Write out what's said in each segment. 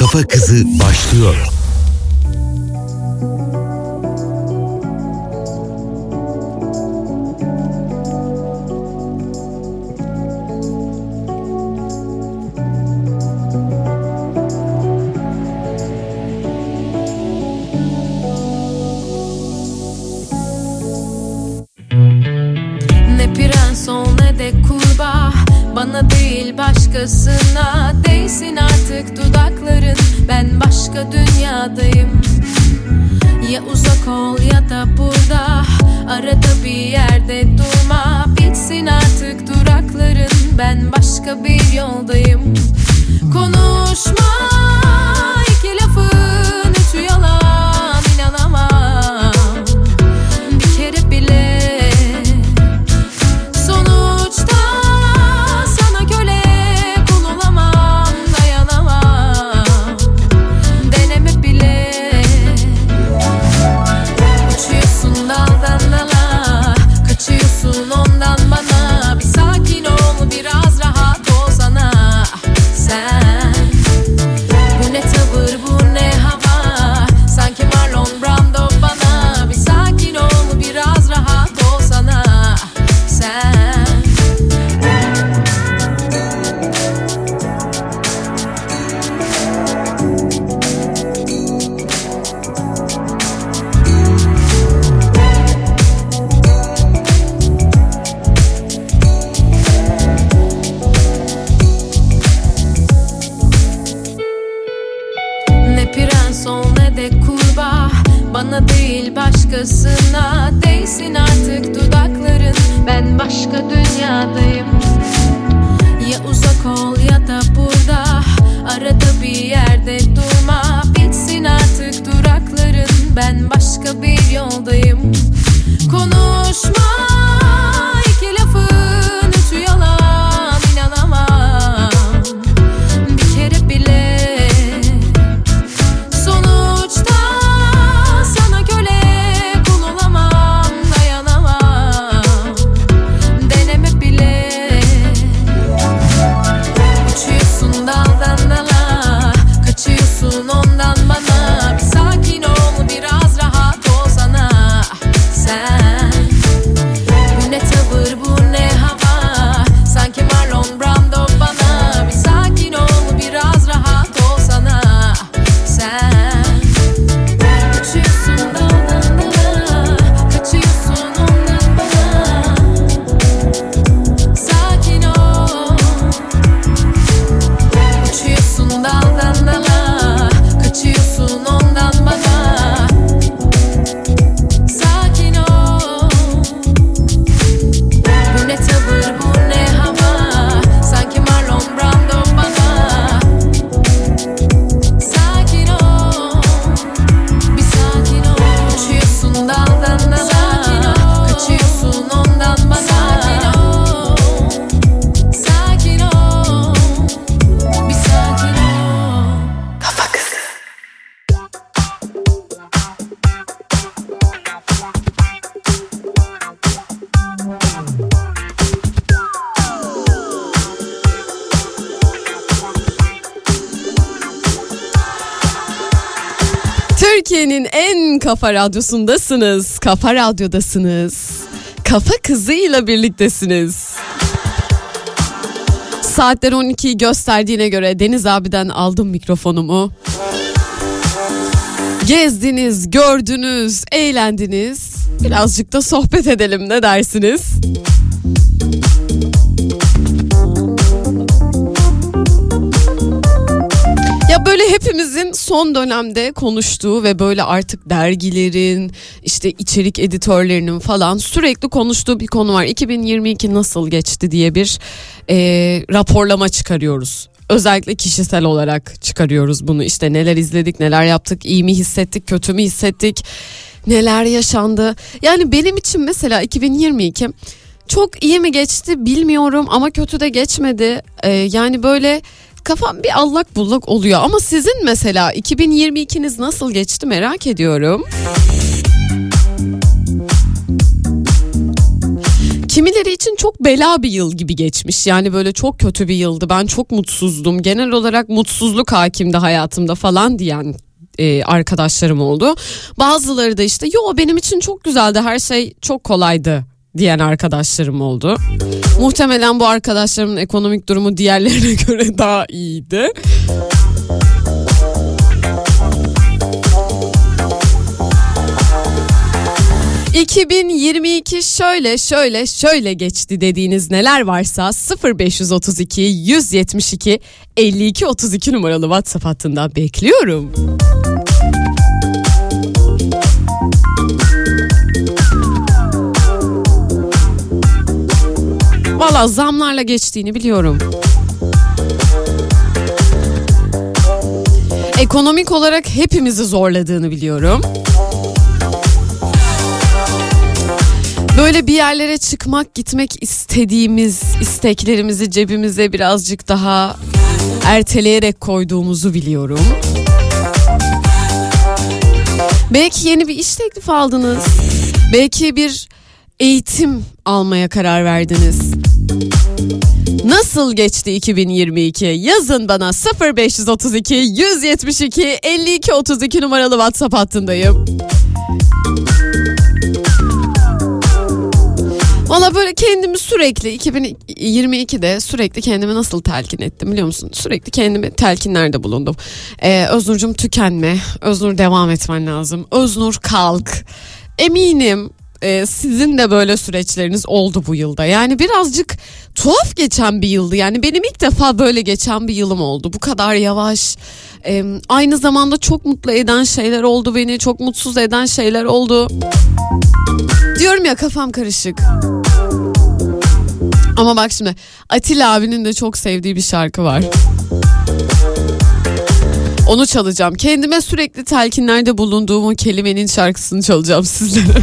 Kafa Kızı başlıyor. Kafa Radyosu'ndasınız. Kafa Radyo'dasınız. Kafa Kızı'yla birliktesiniz. Saatler 12'yi gösterdiğine göre Deniz abiden aldım mikrofonumu. Gezdiniz, gördünüz, eğlendiniz. Birazcık da sohbet edelim ne dersiniz? sizin son dönemde konuştuğu ve böyle artık dergilerin işte içerik editörlerinin falan sürekli konuştuğu bir konu var. 2022 nasıl geçti diye bir e, raporlama çıkarıyoruz özellikle kişisel olarak çıkarıyoruz bunu. İşte neler izledik, neler yaptık, iyi mi hissettik, kötü mü hissettik, neler yaşandı. Yani benim için mesela 2022 çok iyi mi geçti bilmiyorum ama kötü de geçmedi. Ee, yani böyle kafam bir allak bullak oluyor. Ama sizin mesela 2022'niz nasıl geçti merak ediyorum. Kimileri için çok bela bir yıl gibi geçmiş. Yani böyle çok kötü bir yıldı. Ben çok mutsuzdum. Genel olarak mutsuzluk hakimdi hayatımda falan diyen e, arkadaşlarım oldu. Bazıları da işte yo benim için çok güzeldi her şey çok kolaydı diyen arkadaşlarım oldu. Muhtemelen bu arkadaşlarımın ekonomik durumu diğerlerine göre daha iyiydi. 2022 şöyle şöyle şöyle geçti dediğiniz neler varsa 0532 172 52 32 numaralı WhatsApp hattında bekliyorum. Valla zamlarla geçtiğini biliyorum. Ekonomik olarak hepimizi zorladığını biliyorum. Böyle bir yerlere çıkmak, gitmek istediğimiz isteklerimizi cebimize birazcık daha erteleyerek koyduğumuzu biliyorum. Belki yeni bir iş teklifi aldınız. Belki bir eğitim almaya karar verdiniz. Nasıl geçti 2022? Yazın bana 0532 172 52 32 numaralı WhatsApp hattındayım. Valla böyle kendimi sürekli 2022'de sürekli kendimi nasıl telkin ettim biliyor musun? Sürekli kendimi telkinlerde bulundum. Ee, Öznur'cum tükenme. Öznur devam etmen lazım. Öznur kalk. Eminim e, sizin de böyle süreçleriniz oldu bu yılda. Yani birazcık tuhaf geçen bir yıldı. Yani benim ilk defa böyle geçen bir yılım oldu. Bu kadar yavaş. E, aynı zamanda çok mutlu eden şeyler oldu beni. Çok mutsuz eden şeyler oldu. Diyorum ya kafam karışık. Ama bak şimdi Atilla abinin de çok sevdiği bir şarkı var. Onu çalacağım. Kendime sürekli telkinlerde bulunduğum o kelimenin şarkısını çalacağım sizlere.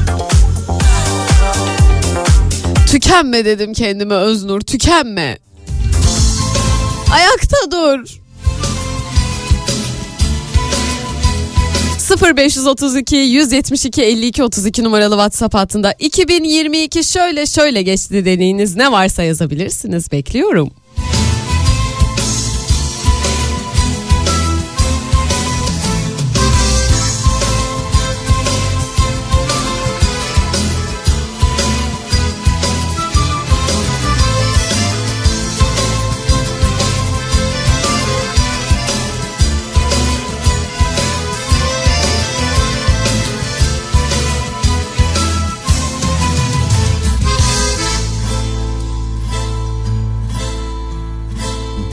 Tükenme dedim kendime Öznur tükenme. Ayakta dur. 0532 172 52 32 numaralı WhatsApp hattında 2022 şöyle şöyle geçti dediğiniz ne varsa yazabilirsiniz. Bekliyorum.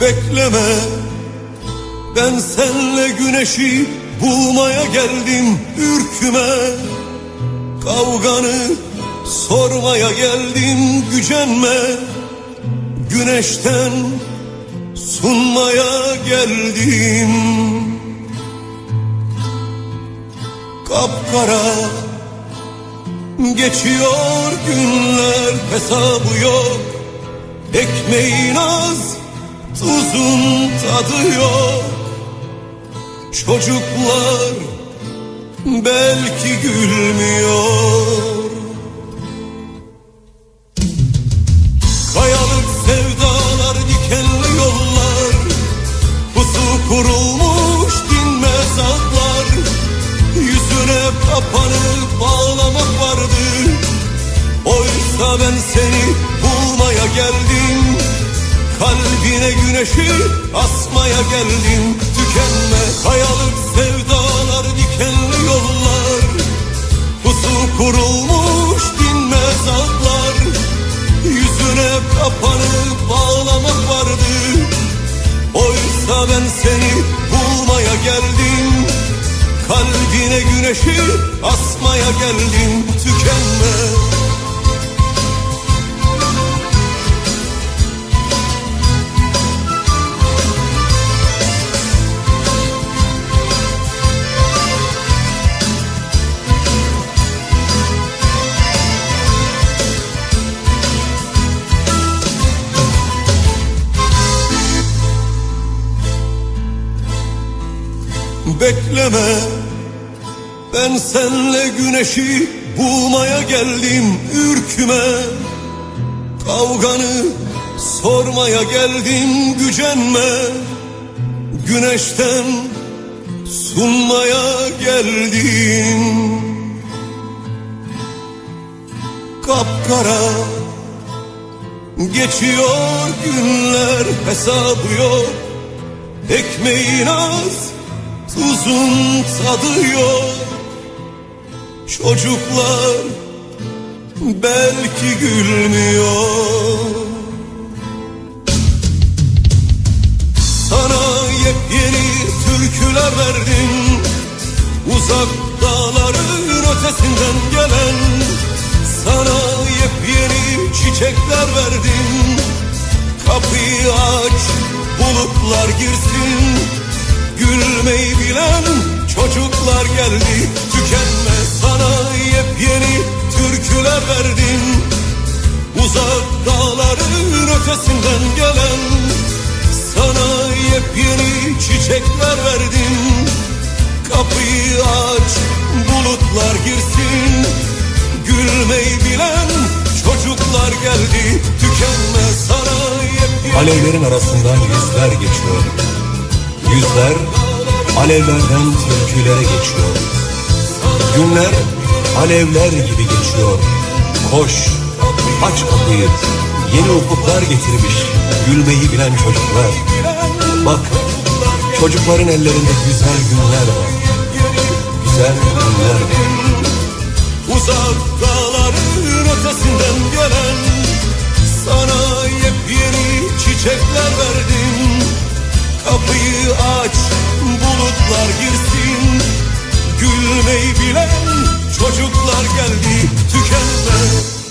Bekleme. Ben senle güneşi bulmaya geldim ürküme. Kavganı sormaya geldim gücenme. Güneşten sunmaya geldim. Kapkara geçiyor günler hesabı yok. Ekmeğin az tuzun tadı yok. Çocuklar belki gülmüyor Kalbine güneşi asmaya geldim Tükenme. Kayalık sevdalar dikenli yollar. Pusu kurulmuş dinmez atlar Yüzüne kapanıp ağlamak vardı. Oysa ben seni bulmaya geldim. Kalbine güneşi asmaya geldim Tükenme bekleme. Ben senle güneşi bulmaya geldim ürküme. Kavganı sormaya geldim gücenme. Güneşten sunmaya geldim. Kapkara geçiyor günler hesabı yok. Ekmeğin az tuzun tadı yok. Çocuklar belki gülmüyor. Sana yepyeni türküler verdim. Uzak dağların ötesinden gelen. Sana yepyeni çiçekler verdim. Kapıyı aç bulutlar girsin Gülmeyi bilen çocuklar geldi. Tükenme sana yepyeni türküler verdim. Uzak dağların ötesinden gelen Sana yepyeni çiçekler verdim. Kapıyı aç bulutlar girsin. Gülmeyi bilen çocuklar geldi. Tükenme sana yepyeni Alevlerin arasından yüzler geçiyor. Yüzler alevlerden türkülere geçiyor. Günler alevler gibi geçiyor. Koş, aç kapıyı. Yeni ufuklar getirmiş gülmeyi bilen çocuklar. Bak, çocukların ellerinde güzel günler var. Güzel günler var. Uzak dağların ötesinden gelen Sana yepyeni çiçekler verdim Kapıyı aç bulutlar girsin. Gülmeyi bilen çocuklar geldi tükenme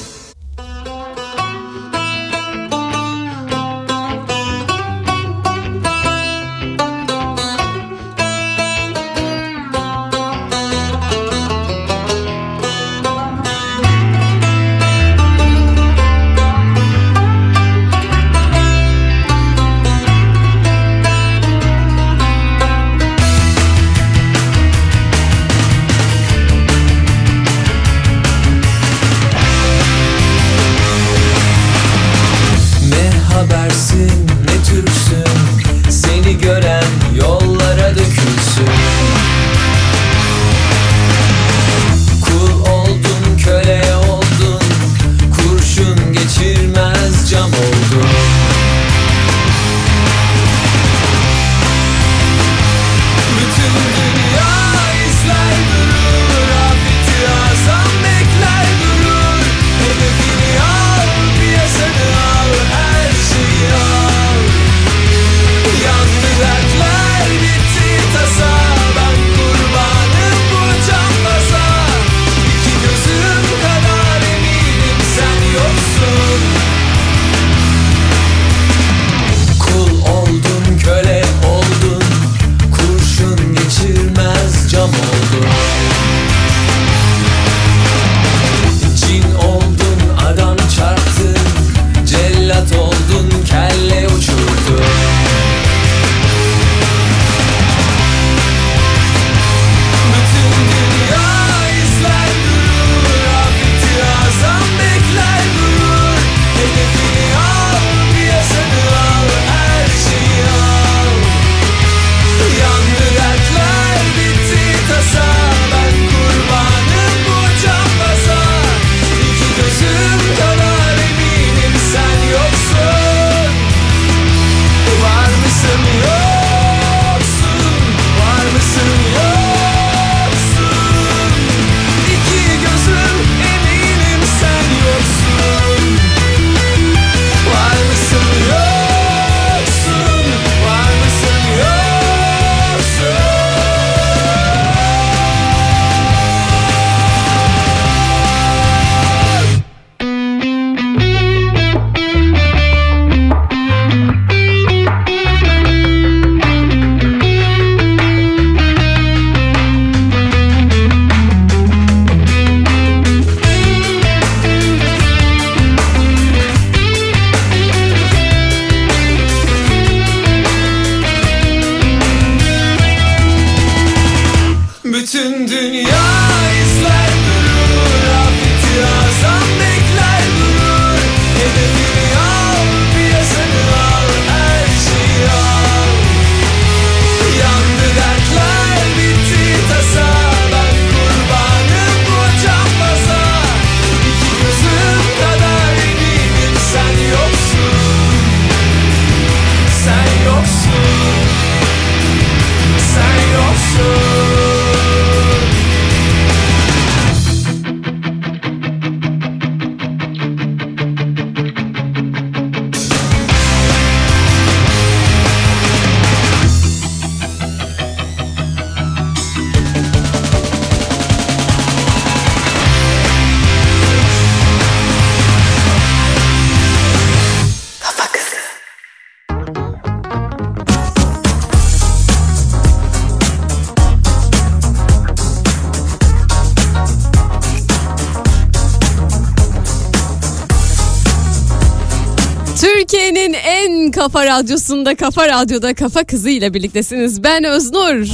kafa radyosunda Kafa Radyo'da Kafa Kızı ile birliktesiniz. Ben Öznur.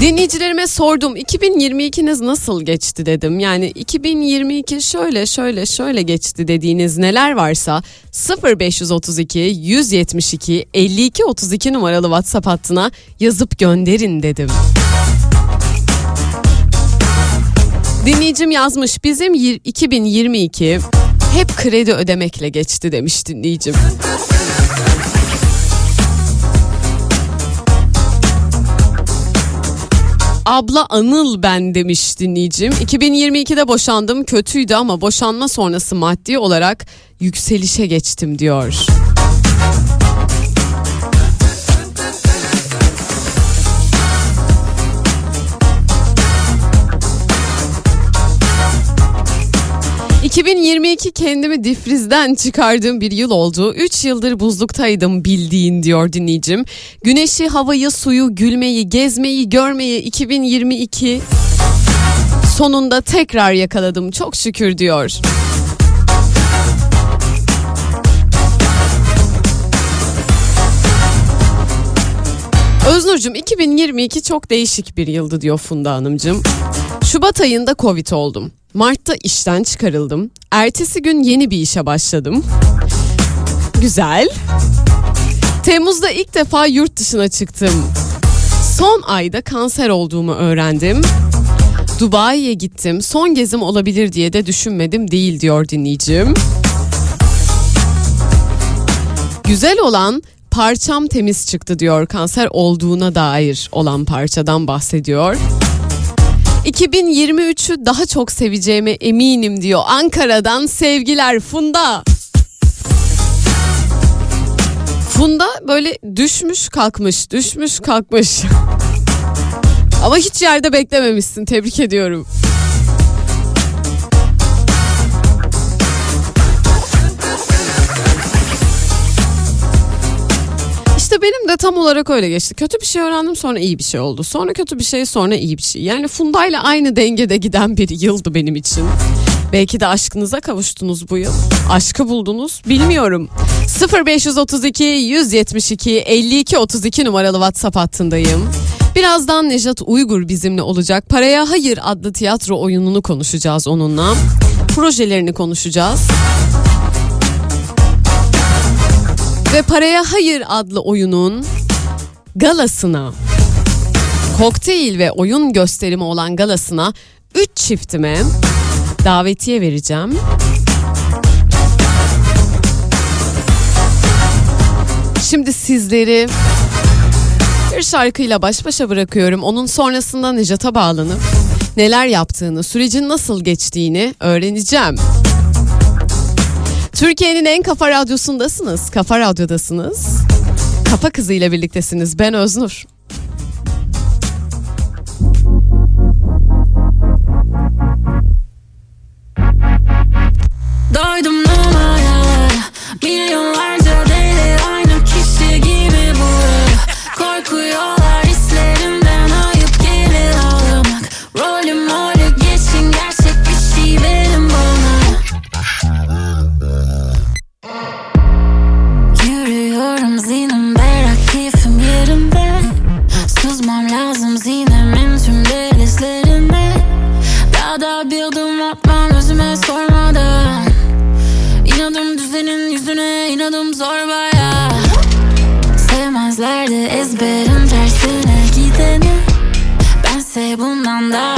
Dinleyicilerime sordum 2022'niz nasıl geçti dedim. Yani 2022 şöyle şöyle şöyle geçti dediğiniz neler varsa 0532 172 52 32 numaralı WhatsApp hattına yazıp gönderin dedim. Dinleyicim yazmış bizim 2022 hep kredi ödemekle geçti demiş dinleyicim. Abla Anıl ben demiş dinleyicim. 2022'de boşandım kötüydü ama boşanma sonrası maddi olarak yükselişe geçtim diyor. ...2022 kendimi difrizden çıkardığım bir yıl oldu. 3 yıldır buzluktaydım bildiğin diyor dinleyicim. Güneşi, havayı, suyu, gülmeyi, gezmeyi, görmeyi 2022 sonunda tekrar yakaladım. Çok şükür diyor. Öznur'cum 2022 çok değişik bir yıldı diyor Funda Hanımcığım. Şubat ayında Covid oldum. Mart'ta işten çıkarıldım. Ertesi gün yeni bir işe başladım. Güzel. Temmuz'da ilk defa yurt dışına çıktım. Son ayda kanser olduğumu öğrendim. Dubai'ye gittim. Son gezim olabilir diye de düşünmedim değil diyor dinleyicim. Güzel olan parçam temiz çıktı diyor. Kanser olduğuna dair olan parçadan bahsediyor. 2023'ü daha çok seveceğime eminim diyor. Ankara'dan sevgiler Funda. Funda böyle düşmüş kalkmış, düşmüş kalkmış. Ama hiç yerde beklememişsin. Tebrik ediyorum. İşte benim de tam olarak öyle geçti. Kötü bir şey öğrendim sonra iyi bir şey oldu. Sonra kötü bir şey sonra iyi bir şey. Yani Funda ile aynı dengede giden bir yıldı benim için. Belki de aşkınıza kavuştunuz bu yıl. Aşkı buldunuz bilmiyorum. 0532 172 52 32 numaralı WhatsApp hattındayım. Birazdan Nejat Uygur bizimle olacak. Paraya Hayır adlı tiyatro oyununu konuşacağız onunla. Projelerini konuşacağız. Ve Paraya Hayır adlı oyunun galasına kokteyl ve oyun gösterimi olan galasına 3 çiftime davetiye vereceğim. Şimdi sizleri bir şarkıyla baş başa bırakıyorum. Onun sonrasında Necat'a bağlanıp neler yaptığını, sürecin nasıl geçtiğini öğreneceğim. Türkiye'nin en kafa radyosundasınız. Kafa radyodasınız. Kafa kızı ile birliktesiniz. Ben Öznur. Doydum numaralara Milyonlarca deli aynı kişi gibi bu Korkuyorlar andar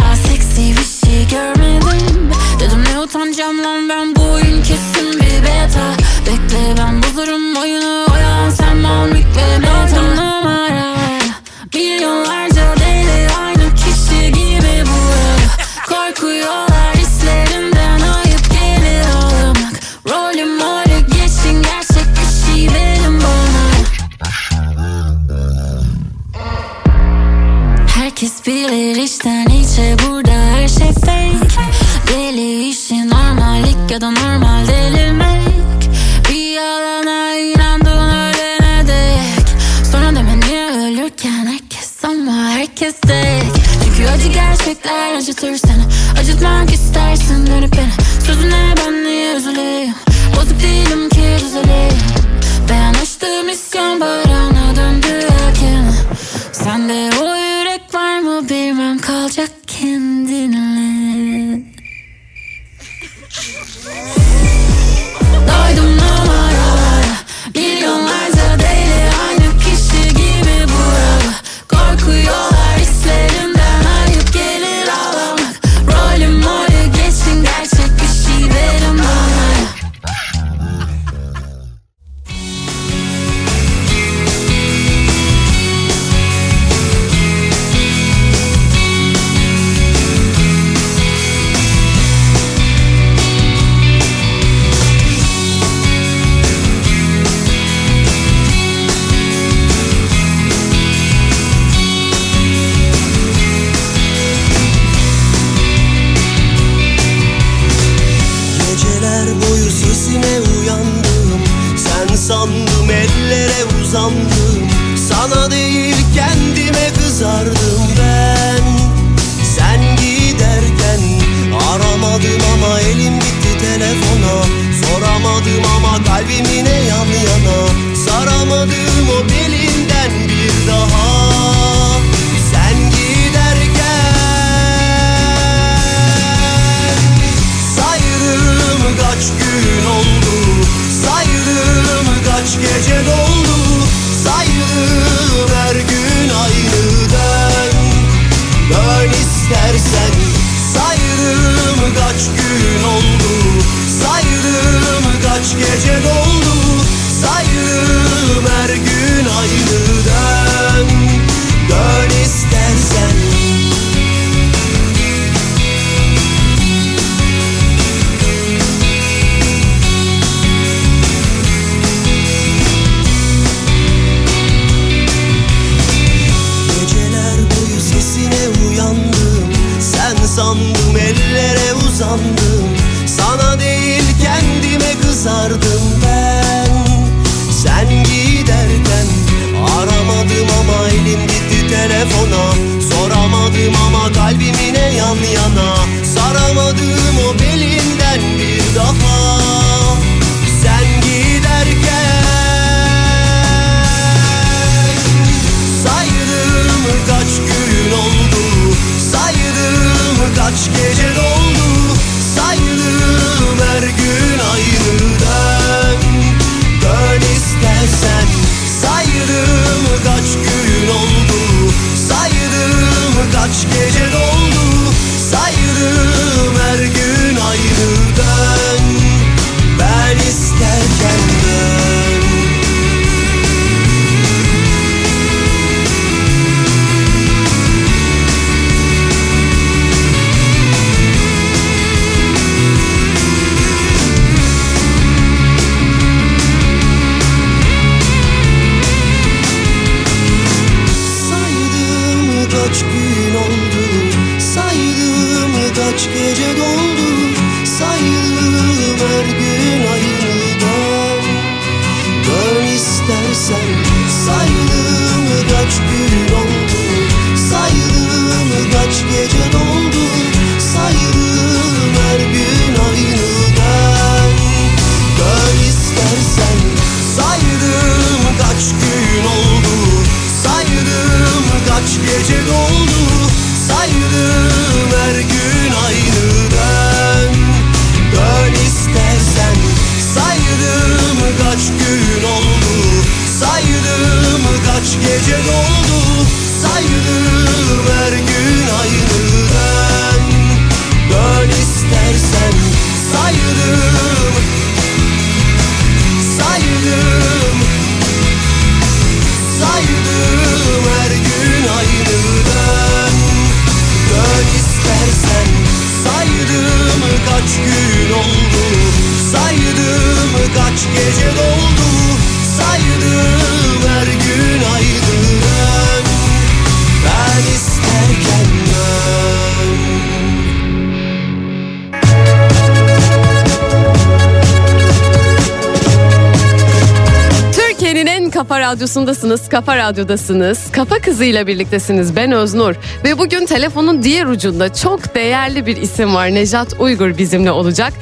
Radyosu'ndasınız, Kafa Radyo'dasınız. Kafa Kızı'yla birliktesiniz. Ben Öznur. Ve bugün telefonun diğer ucunda çok değerli bir isim var. Nejat Uygur bizimle olacak.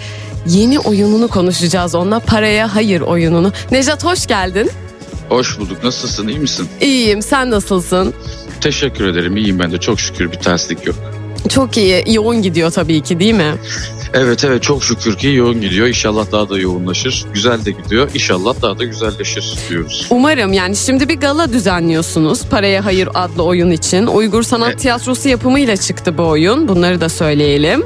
Yeni oyununu konuşacağız onunla. Paraya hayır oyununu. Nejat hoş geldin. Hoş bulduk. Nasılsın? İyi misin? İyiyim. Sen nasılsın? Teşekkür ederim. İyiyim ben de. Çok şükür bir terslik yok. Çok iyi. Yoğun gidiyor tabii ki değil mi? Evet evet çok şükür ki yoğun gidiyor. İnşallah daha da yoğunlaşır. Güzel de gidiyor. İnşallah daha da güzelleşir diyoruz. Umarım yani şimdi bir gala düzenliyorsunuz Paraya Hayır adlı oyun için. Uygur Sanat E- Tiyatrosu yapımıyla çıktı bu oyun. Bunları da söyleyelim.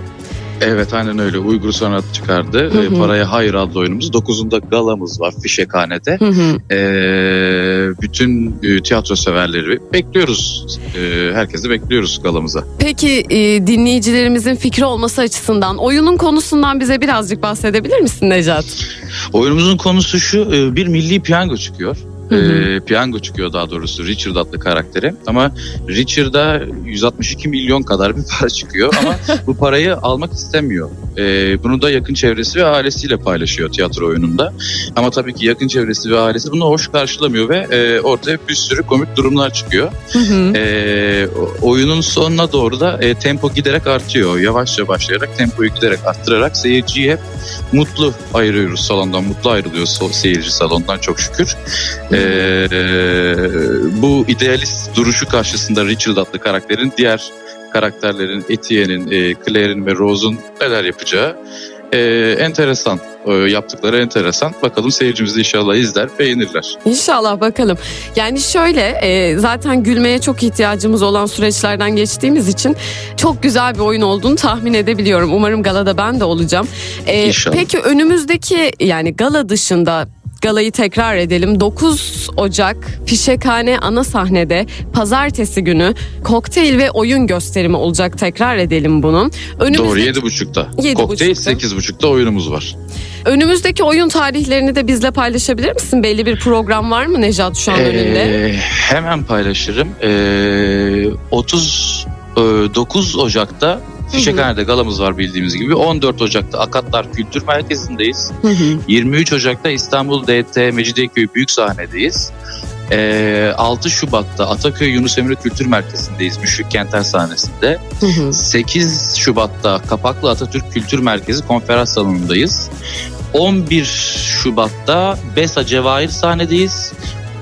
Evet aynen öyle. Uygur Sanat çıkardı. Hı hı. Ee, Paraya Hayır adlı oyunumuz. 9'unda galamız var Fişekhane'de. Hı hı. Ee, bütün e, tiyatro severleri bekliyoruz. Ee, herkesi bekliyoruz galamıza. Peki e, dinleyicilerimizin fikri olması açısından oyunun konusundan bize birazcık bahsedebilir misin Nejat? Oyunumuzun konusu şu. e, Bir milli piyango çıkıyor. Hı hı. Ee, piyango çıkıyor daha doğrusu Richard adlı karakteri. Ama Richard'a 162 milyon kadar bir para çıkıyor ama bu parayı almak istemiyor. Ee, bunu da yakın çevresi ve ailesiyle paylaşıyor tiyatro oyununda. Ama tabii ki yakın çevresi ve ailesi bunu hoş karşılamıyor ve e, ortaya bir sürü komik durumlar çıkıyor. Hı hı. O- oyunun sonuna doğru da e, tempo giderek artıyor. Yavaşça başlayarak tempoyu giderek arttırarak seyirciyi hep mutlu ayırıyoruz salondan. Mutlu ayrılıyor seyirci salondan çok şükür. Ee, bu idealist duruşu karşısında Richard adlı karakterin diğer karakterlerin Etienne'in, e, Claire'in ve Rose'un neler yapacağı e, enteresan. E, yaptıkları enteresan. Bakalım seyircimiz inşallah izler, beğenirler. İnşallah bakalım. Yani şöyle e, zaten gülmeye çok ihtiyacımız olan süreçlerden geçtiğimiz için çok güzel bir oyun olduğunu tahmin edebiliyorum. Umarım galada ben de olacağım. E, İnşallah. Peki önümüzdeki yani gala dışında galayı tekrar edelim. 9 Ocak Fişekhane ana sahnede pazartesi günü kokteyl ve oyun gösterimi olacak. Tekrar edelim bunu. Doğru Önümüzdeki, 7.30'da. Yedi Kokteyl buçukta. 8.30'da oyunumuz var. önümüzdeki oyun tarihlerini de bizle paylaşabilir misin? Belli bir program var mı Nejat şu an önünde? Ee, hemen paylaşırım. Ee, 39 Ocak'ta Fişekhane'de galamız var bildiğimiz gibi. 14 Ocak'ta Akatlar Kültür Merkezi'ndeyiz. Hı hı. 23 Ocak'ta İstanbul DT Mecidiyeköy Büyük Sahne'deyiz. Ee, 6 Şubat'ta Ataköy Yunus Emre Kültür Merkezi'ndeyiz Müşfik Kenter sahnesinde. Hı hı. 8 Şubat'ta Kapaklı Atatürk Kültür Merkezi konferans salonundayız. 11 Şubat'ta Besa Cevahir sahnedeyiz.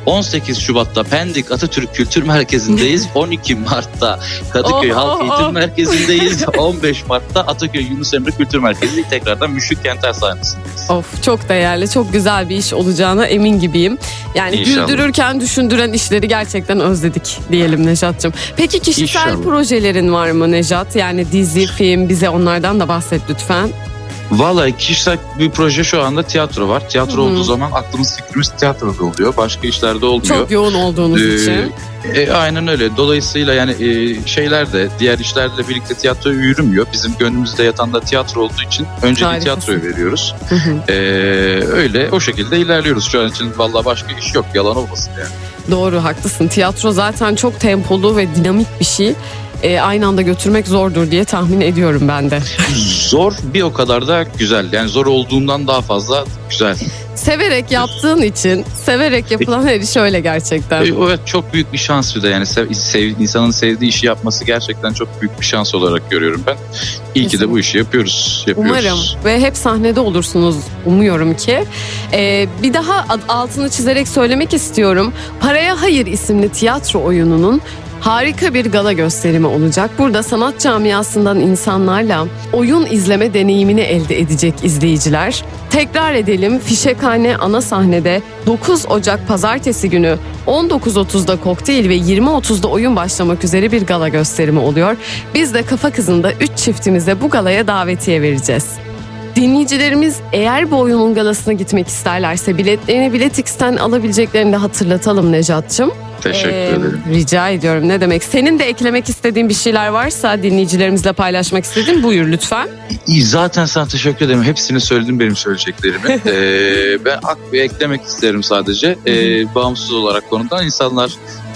18 Şubat'ta Pendik Atatürk Kültür Merkezi'ndeyiz. 12 Mart'ta Kadıköy Oh, Halk oh, Eğitim oh. Merkezi'ndeyiz. 15 Mart'ta Ataköy Yunus Emre Kültür Merkezi tekrardan Müşfik Kenter sahnesindeyiz. Of çok değerli, çok güzel bir iş olacağına emin gibiyim. Yani İnşallah. güldürürken düşündüren işleri gerçekten özledik diyelim Nejat'cığım. Peki kişisel İnşallah. projelerin var mı Nejat? Yani dizi, film bize onlardan da bahset lütfen. Vallahi kişisel bir proje şu anda tiyatro var. Tiyatro Hı hı. olduğu zaman aklımız fikrimiz tiyatroda oluyor. Başka işlerde olmuyor. Çok yoğun olduğunuz Ee, için. E, aynen öyle. Dolayısıyla yani e, şeyler de diğer işlerle birlikte tiyatro yürümüyor. Bizim gönlümüzde yatan da tiyatro olduğu için önceliği tiyatroya veriyoruz. Hı hı. E, öyle o şekilde ilerliyoruz. Şu an için vallahi başka iş yok. Yalan olmasın yani. Doğru haklısın. Tiyatro zaten çok tempolu ve dinamik bir şey. Ee, aynı anda götürmek zordur diye tahmin ediyorum ben de. Zor bir o kadar da güzel. Yani zor olduğundan daha fazla güzel. Severek yaptığın için, severek yapılan her iş öyle gerçekten. E, evet çok büyük bir şans bir de yani sev, sev- insanın sevdiği işi yapması gerçekten çok büyük bir şans olarak görüyorum ben. İyi ki de bu işi yapıyoruz. yapıyoruz. Umarım ve hep sahnede olursunuz umuyorum ki. Ee, bir daha altını çizerek söylemek istiyorum. Paraya Hayır isimli tiyatro oyununun harika bir gala gösterimi olacak. Burada sanat camiasından insanlarla oyun izleme deneyimini elde edecek izleyiciler. Tekrar edelim Fişekhane ana sahnede 9 Ocak pazartesi günü 19.30'da kokteyl ve 20.30'da oyun başlamak üzere bir gala gösterimi oluyor. Biz de Kafa Kızı'nda 3 çiftimize bu galaya davetiye vereceğiz. Dinleyicilerimiz eğer bu oyunun galasına gitmek isterlerse biletlerini Biletix'ten alabileceklerini de hatırlatalım Nejat'cığım. Teşekkür Ee, ederim. Rica ediyorum ne demek. Senin de eklemek istediğin bir şeyler varsa dinleyicilerimizle paylaşmak istediğin buyur lütfen. Zaten sana teşekkür ederim. Hepsini söyledim benim söyleyeceklerimi. Ee, ben ak eklemek isterim sadece. Ee, bağımsız olarak konudan insanlar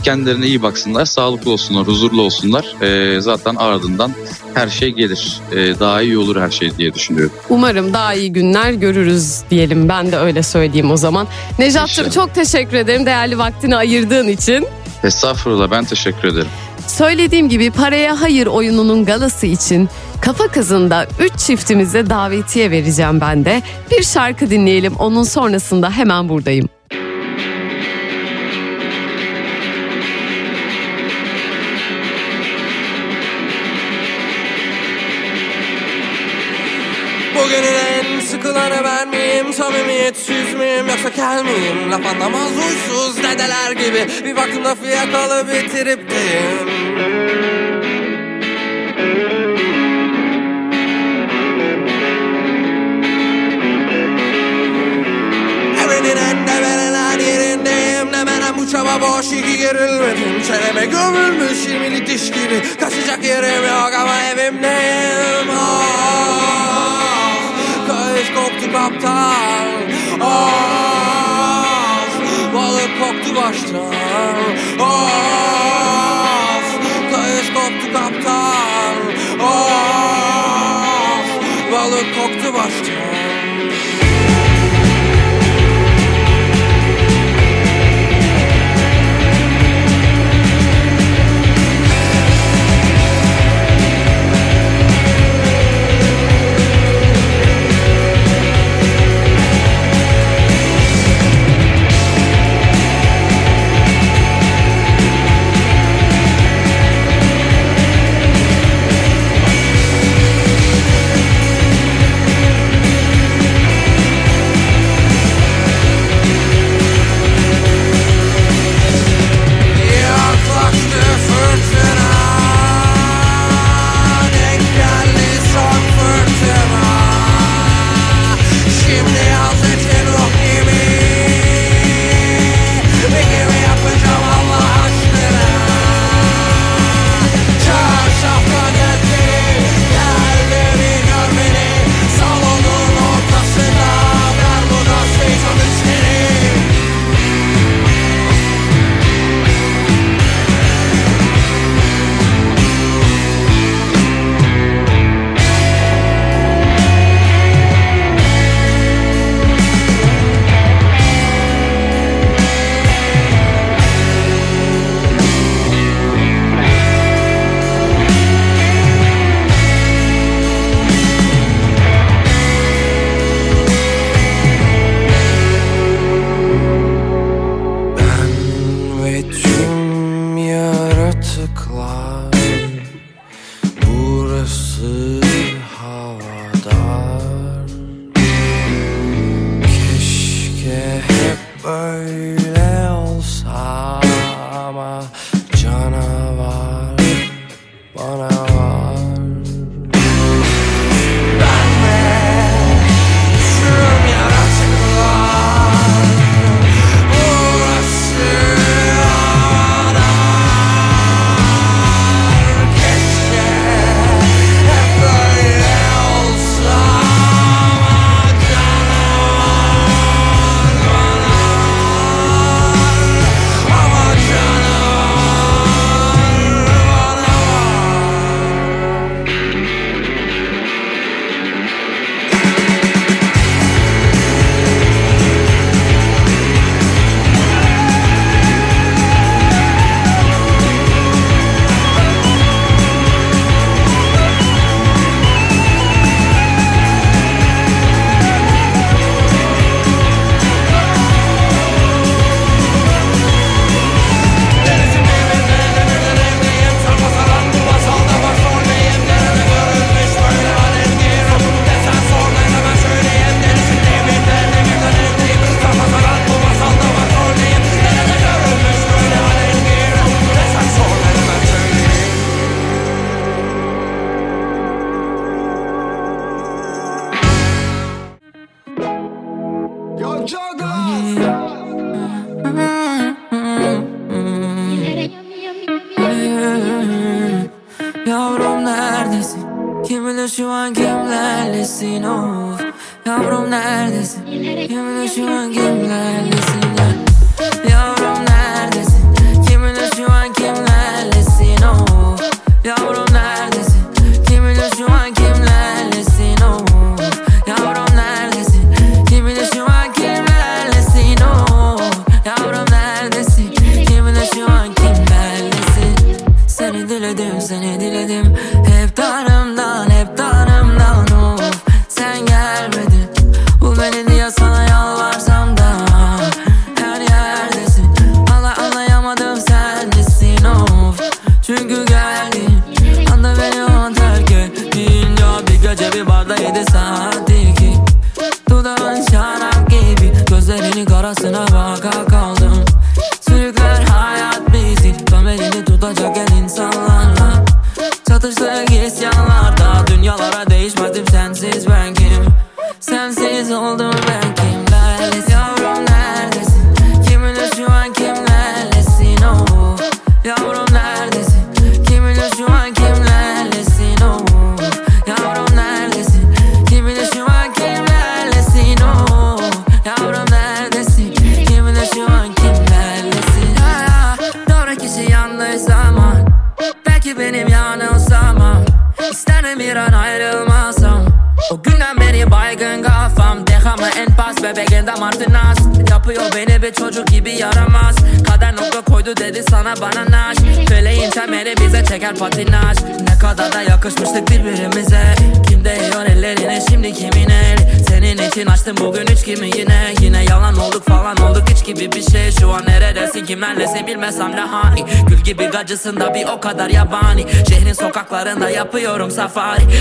Kendilerine iyi baksınlar, sağlıklı olsunlar, huzurlu olsunlar. Ee, zaten ardından her şey gelir. Ee, daha iyi olur her şey diye düşünüyorum. Umarım daha iyi günler görürüz diyelim. Ben de öyle söyleyeyim o zaman. Nejat'cığım İnşallah. çok teşekkür ederim değerli vaktini ayırdığın için. Estağfurullah ben teşekkür ederim. Söylediğim gibi Paraya Hayır oyununun galası için Kafa Kızı'nda 3 çiftimize davetiye vereceğim ben de. Bir şarkı dinleyelim onun sonrasında hemen buradayım. Samimiyetsiz miyim yoksa kel miyim? Laf anlamaz uysuz dedeler gibi. Bir baktığımda fiyakalı bir tripteyim. Evrenin en de verilen yerindeyim Ne menem bu çaba boş. İyi ki gerilmedim Çeneme gömülmüş yirmili diş gibi. Kaçacak yerim yok ama evimdeyim. Ah, Kayış koptu kaptan koptu baştan Of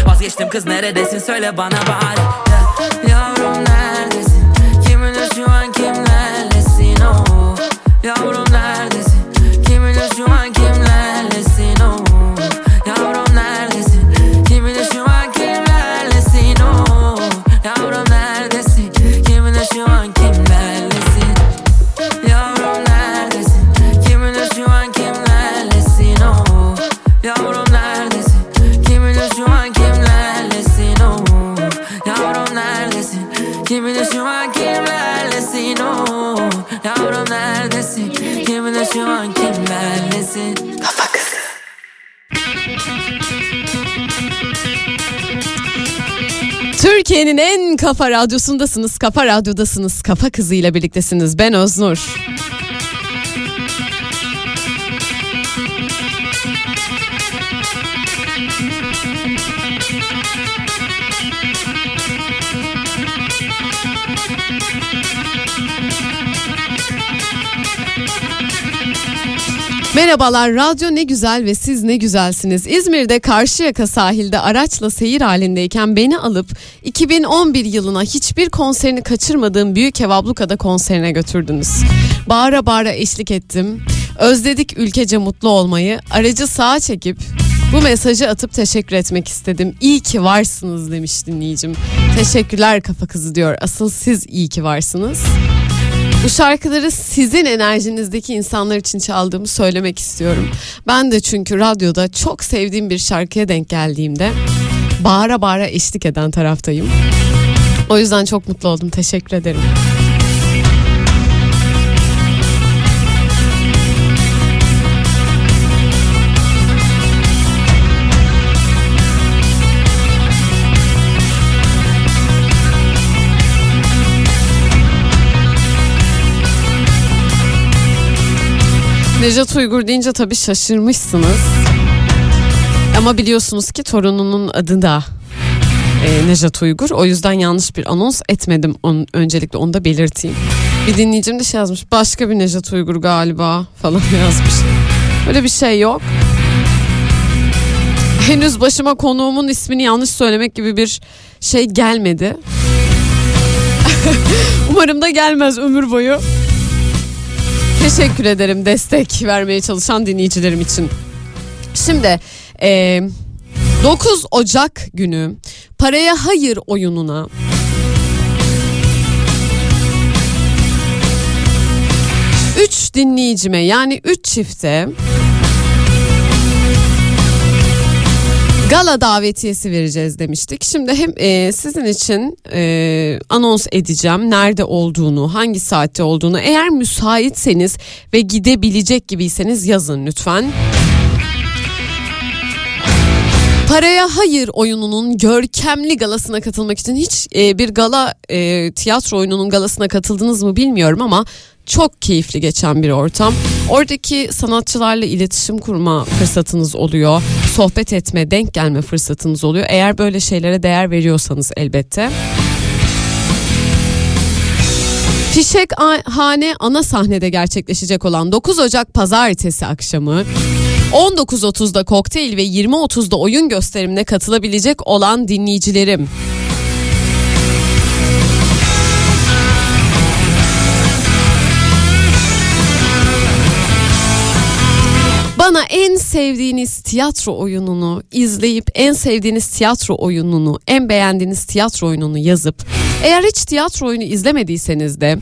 Vazgeçtim kız neredesin? Söyle bana bari Türkiye'nin en kafa radyosundasınız, kafa radyodasınız, kafa kızıyla birliktesiniz. Ben Öznur. Merhabalar, radyo ne güzel ve siz ne güzelsiniz. İzmir'de Karşıyaka sahilde araçla seyir halindeyken beni alıp 2011 yılına hiçbir konserini kaçırmadığım Büyük Ev Abluka'da konserine götürdünüz. Bağıra bağıra eşlik ettim. Özledik ülkece mutlu olmayı. Aracı sağa çekip bu mesajı atıp teşekkür etmek istedim. İyi ki varsınız demiş dinleyicim. Teşekkürler kafa kızı diyor. Asıl siz iyi ki varsınız. Bu şarkıları sizin enerjinizdeki insanlar için çaldığımı söylemek istiyorum. Ben de çünkü radyoda çok sevdiğim bir şarkıya denk geldiğimde bağıra bağıra eşlik eden taraftayım. O yüzden çok mutlu oldum. Teşekkür ederim. Nejat Uygur deyince tabii şaşırmışsınız. Ama biliyorsunuz ki torununun adı da e, Nejat Uygur. O yüzden yanlış bir anons etmedim. Onun, öncelikle onu da belirteyim. Bir dinleyicim de şey yazmış. Başka bir Nejat Uygur galiba falan yazmış. Öyle bir şey yok. Henüz başıma konuğumun ismini yanlış söylemek gibi bir şey gelmedi. Umarım da gelmez ömür boyu. Teşekkür ederim destek vermeye çalışan dinleyicilerim için. Şimdi e, 9 Ocak günü Paraya Hayır oyununa Üç dinleyicime yani üç çifte gala davetiyesi vereceğiz demiştik. Şimdi hem e, sizin için e, anons edeceğim nerede olduğunu, hangi saatte olduğunu. Eğer müsaitseniz ve gidebilecek gibiyseniz yazın lütfen. Paraya Hayır oyununun görkemli galasına katılmak için hiç e, bir gala e, tiyatro oyununun galasına katıldınız mı bilmiyorum ama çok keyifli geçen bir ortam. Oradaki sanatçılarla iletişim kurma fırsatınız oluyor. Sohbet etme, denk gelme fırsatınız oluyor. Eğer böyle şeylere değer veriyorsanız elbette. Fişek Hane ana sahnede gerçekleşecek olan 9 Ocak pazartesi akşamı 19.30'da kokteyl ve 20.30'da oyun gösterimine katılabilecek olan dinleyicilerim. Bana en sevdiğiniz tiyatro oyununu izleyip en sevdiğiniz tiyatro oyununu, en beğendiğiniz tiyatro oyununu yazıp eğer hiç tiyatro oyunu izlemediyseniz de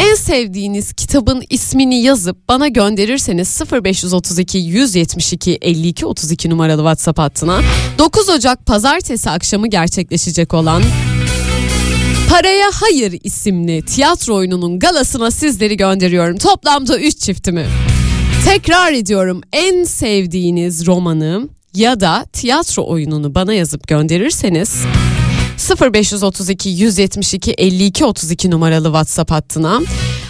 en sevdiğiniz kitabın ismini yazıp bana gönderirseniz 0532 172 52 32 numaralı WhatsApp hattına 9 Ocak pazartesi akşamı gerçekleşecek olan Paraya Hayır isimli tiyatro oyununun galasına sizleri gönderiyorum. Toplamda 3 çiftimi. Tekrar ediyorum en sevdiğiniz romanı ya da tiyatro oyununu bana yazıp gönderirseniz 0532 172 52 32 numaralı WhatsApp hattına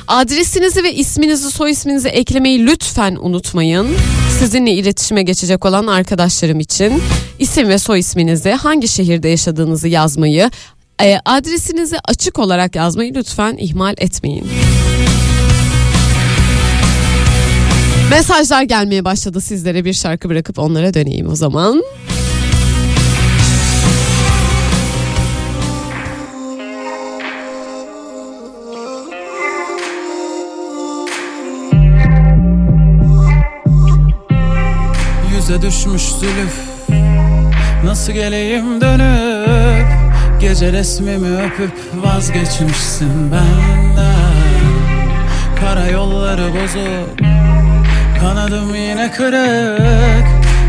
adresinizi ve isminizi soy isminizi eklemeyi lütfen unutmayın. Sizinle iletişime geçecek olan arkadaşlarım için isim ve soy isminizi hangi şehirde yaşadığınızı yazmayı e, adresinizi açık olarak yazmayı lütfen ihmal etmeyin. Mesajlar gelmeye başladı. Sizlere bir şarkı bırakıp onlara döneyim o zaman. Yüze düşmüş zülüf. Nasıl geleyim dönüp? Gece resmimi öpüp vazgeçmişsin benden. Kara yolları bozuk Kanadım yine kırık.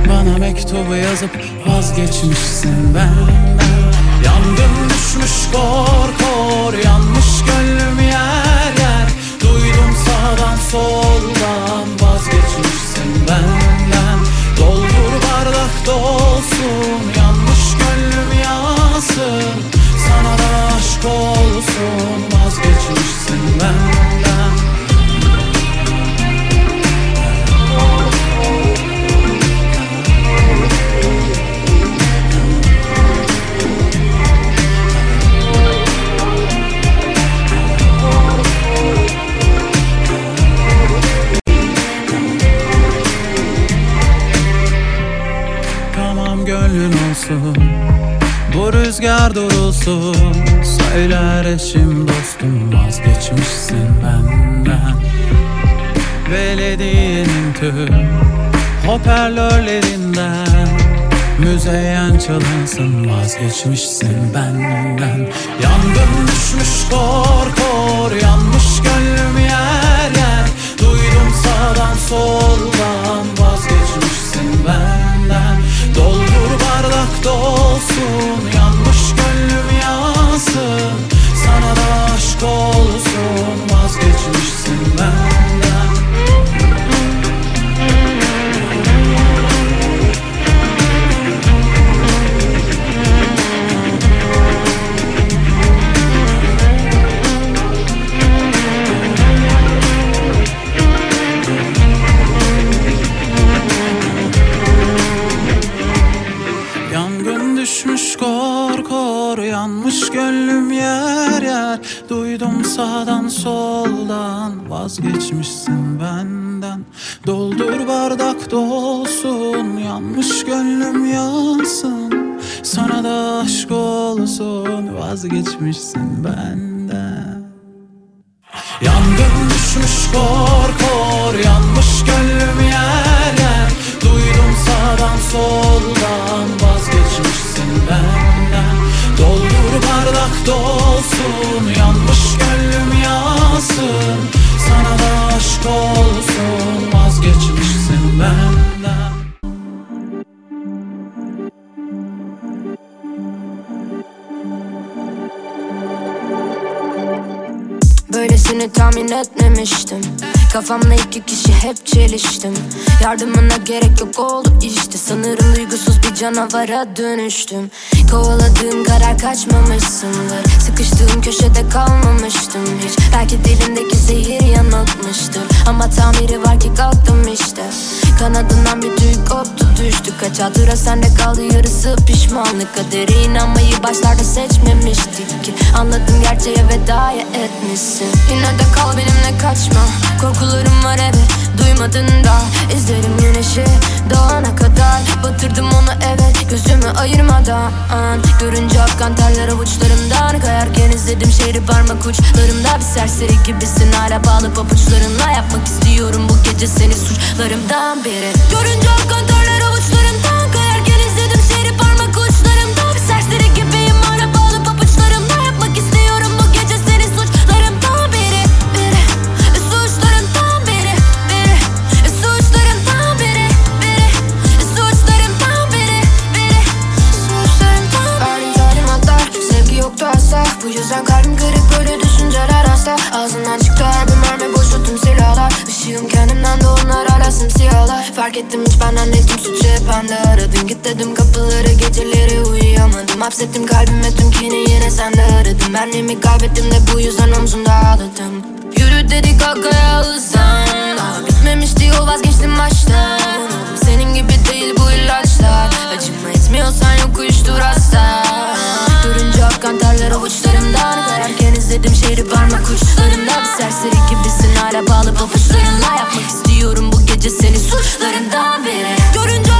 Bana mektubu yazıp vazgeçmişsin benden. Yangın düşmüş kor kor Yanmış gönlüm yer yer. Duydum sağdan soldan Vazgeçmişsin benden. Doldur bardak dolsun çalınsın Vazgeçmişsin benden Yangın düşmüş kor hep çeliştim Yardımına gerek yok oldu işte. Sanırım duygusuz bir canavara dönüştüm. Kovaladığım karar kaçmamışsındır. Sıkıştığım köşede kalmamıştım hiç. Belki dilimdeki zehir yanıltmıştır. Ama tamiri var ki kalktım işte. Kanadından bir tüy koptu düştü. Kaç hatıra sende kaldı yarısı pişmanlık. Kadere inanmayı başlarda seçmemiştik ki. Anladım gerçeğe vedaya etmişsin. Yine de kal benimle kaçma. Korkularım olmadığında izlerim güneşi. Doğana kadar Batırdım onu evet gözümü ayırmadan. Görünce akkan terler avuçlarımdan Kayarken izledim şehri parmak uçlarımda Bir serseri gibisin. Hala bağlı papuçlarınla Yapmak istiyorum bu gece seni suçlarımdan biri Görünce akkan terler yüzden kalbim kırık böyle düşünceler hasta. Ağzından çıktı her bir mermi boşu tüm silahlar. Işığım kendimden de onlar hala simsiyahlar Fark ettim hiç benden değildim suçu hep bende aradın Git dedim kapıları geceleri uyuyamadım. Hapsettim kalbime tüm kini yine sende aradım Benliğimi kaybettim de bu yüzden omzumda ağladım. Yürü dedik arkaya hızlan Daha bitmemişti yol vazgeçtim baştan. Senin gibi değil bu ilaçlar. Acıma etmiyorsan yok uyuştur hasta Terler avuçlarımdan. Kayarken izledim şehri parmak uçlarımda Bir serseri gibisin hala bağlı papuçlarınla Yapmak istiyorum bu gece seni suçlarından biri Görünce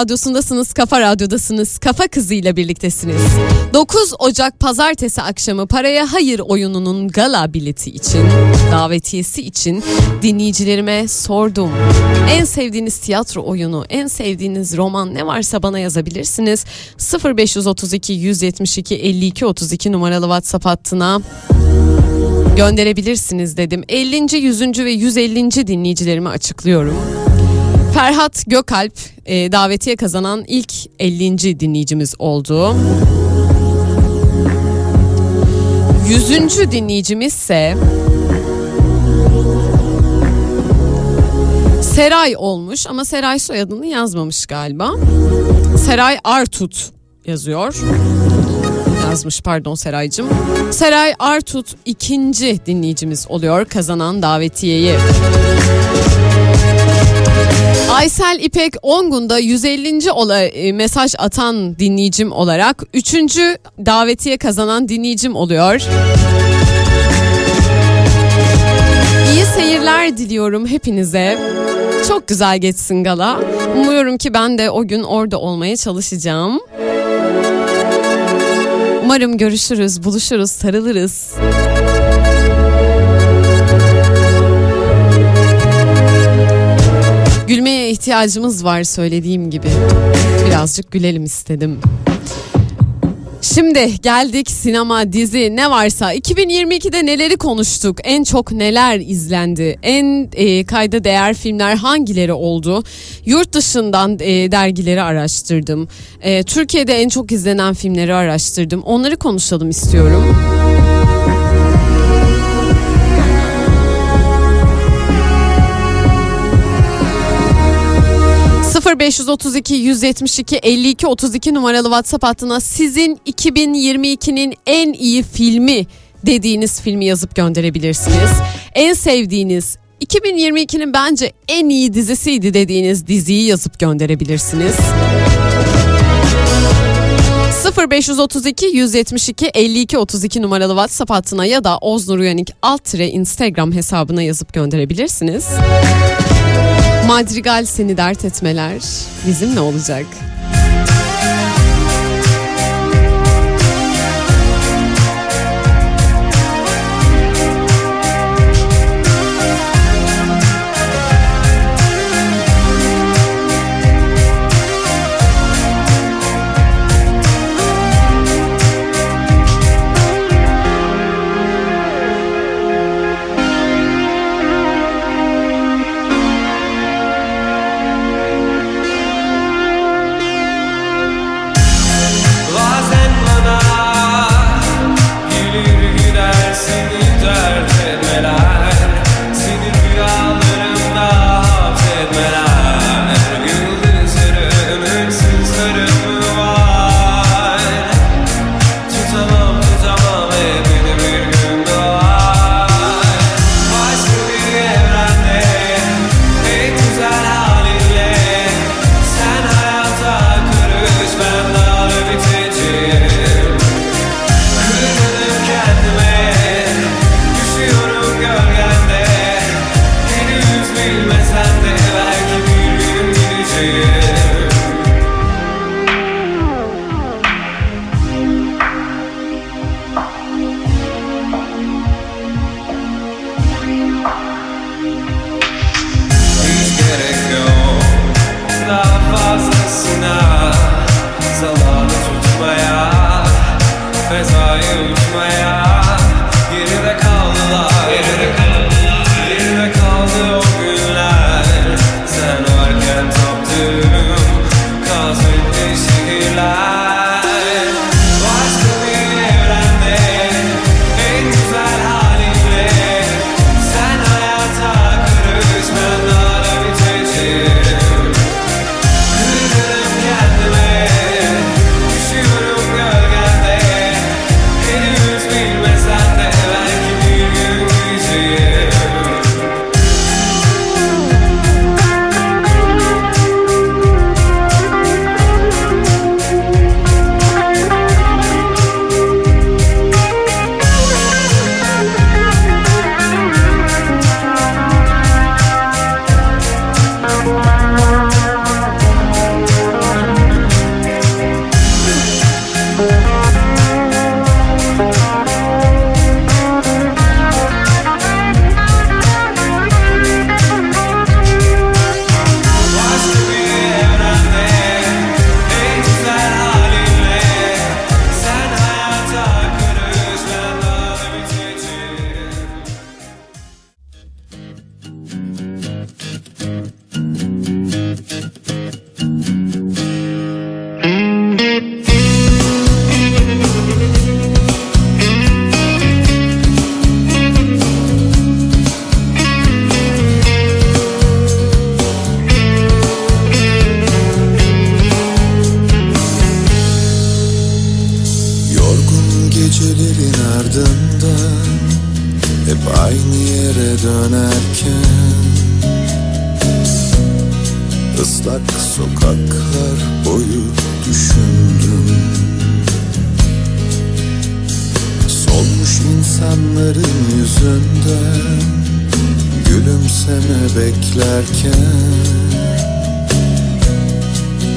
radyosundasınız, kafa radyodasınız, kafa kızıyla birliktesiniz. 9 Ocak pazartesi akşamı Paraya Hayır oyununun gala bileti için, davetiyesi için dinleyicilerime sordum. En sevdiğiniz tiyatro oyunu, en sevdiğiniz roman ne varsa bana yazabilirsiniz. 0532 172 52 32 numaralı WhatsApp hattına gönderebilirsiniz dedim. 50. 100. ve 150. dinleyicilerimi açıklıyorum. Ferhat Gökalp e, davetiye kazanan ilk 50. dinleyicimiz oldu. 100. dinleyicimiz ise Seray olmuş ama Seray soyadını yazmamış galiba. Seray Artut yazıyor. Yazmış pardon Seraycığım. Seray Artut ikinci dinleyicimiz oluyor kazanan davetiyeyi. Aysel İpek Ongun'da 150. Ola, e, mesaj atan dinleyicim olarak 3. davetiye kazanan dinleyicim oluyor. İyi seyirler diliyorum hepinize. Çok güzel geçsin gala. Umuyorum ki ben de o gün orada olmaya çalışacağım. Umarım görüşürüz, buluşuruz, sarılırız. Gülmeye ihtiyacımız var söylediğim gibi. Birazcık gülelim istedim. Şimdi geldik sinema, dizi ne varsa 2022'de neleri konuştuk? En çok neler izlendi? En e, kayda değer filmler hangileri oldu? Yurt dışından e, dergileri araştırdım. E, Türkiye'de en çok izlenen filmleri araştırdım. Onları konuşalım istiyorum. 0532 172 52 32 numaralı WhatsApp hattına sizin 2022'nin en iyi filmi dediğiniz filmi yazıp gönderebilirsiniz. En sevdiğiniz 2022'nin bence en iyi dizisiydi dediğiniz diziyi yazıp gönderebilirsiniz. 0532 172 52 32 numaralı WhatsApp hattına ya da Oznur Uyanık alt tire Instagram hesabına yazıp gönderebilirsiniz. Madrigal seni dert etmeler bizim ne olacak? İnsanların yüzünden Gülümseme beklerken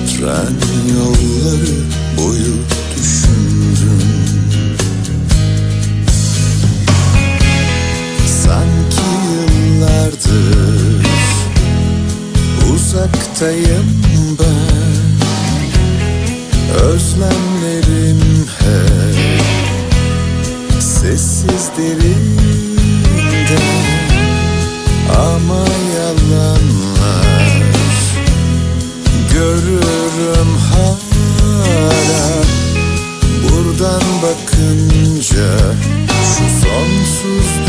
Tren yolları boyu düşündüm Sanki yıllardır uzaktayım ben. Özlemlerim hep sessiz derinde Ama yalanlar görürüm hala. Buradan bakınca şu sonsuz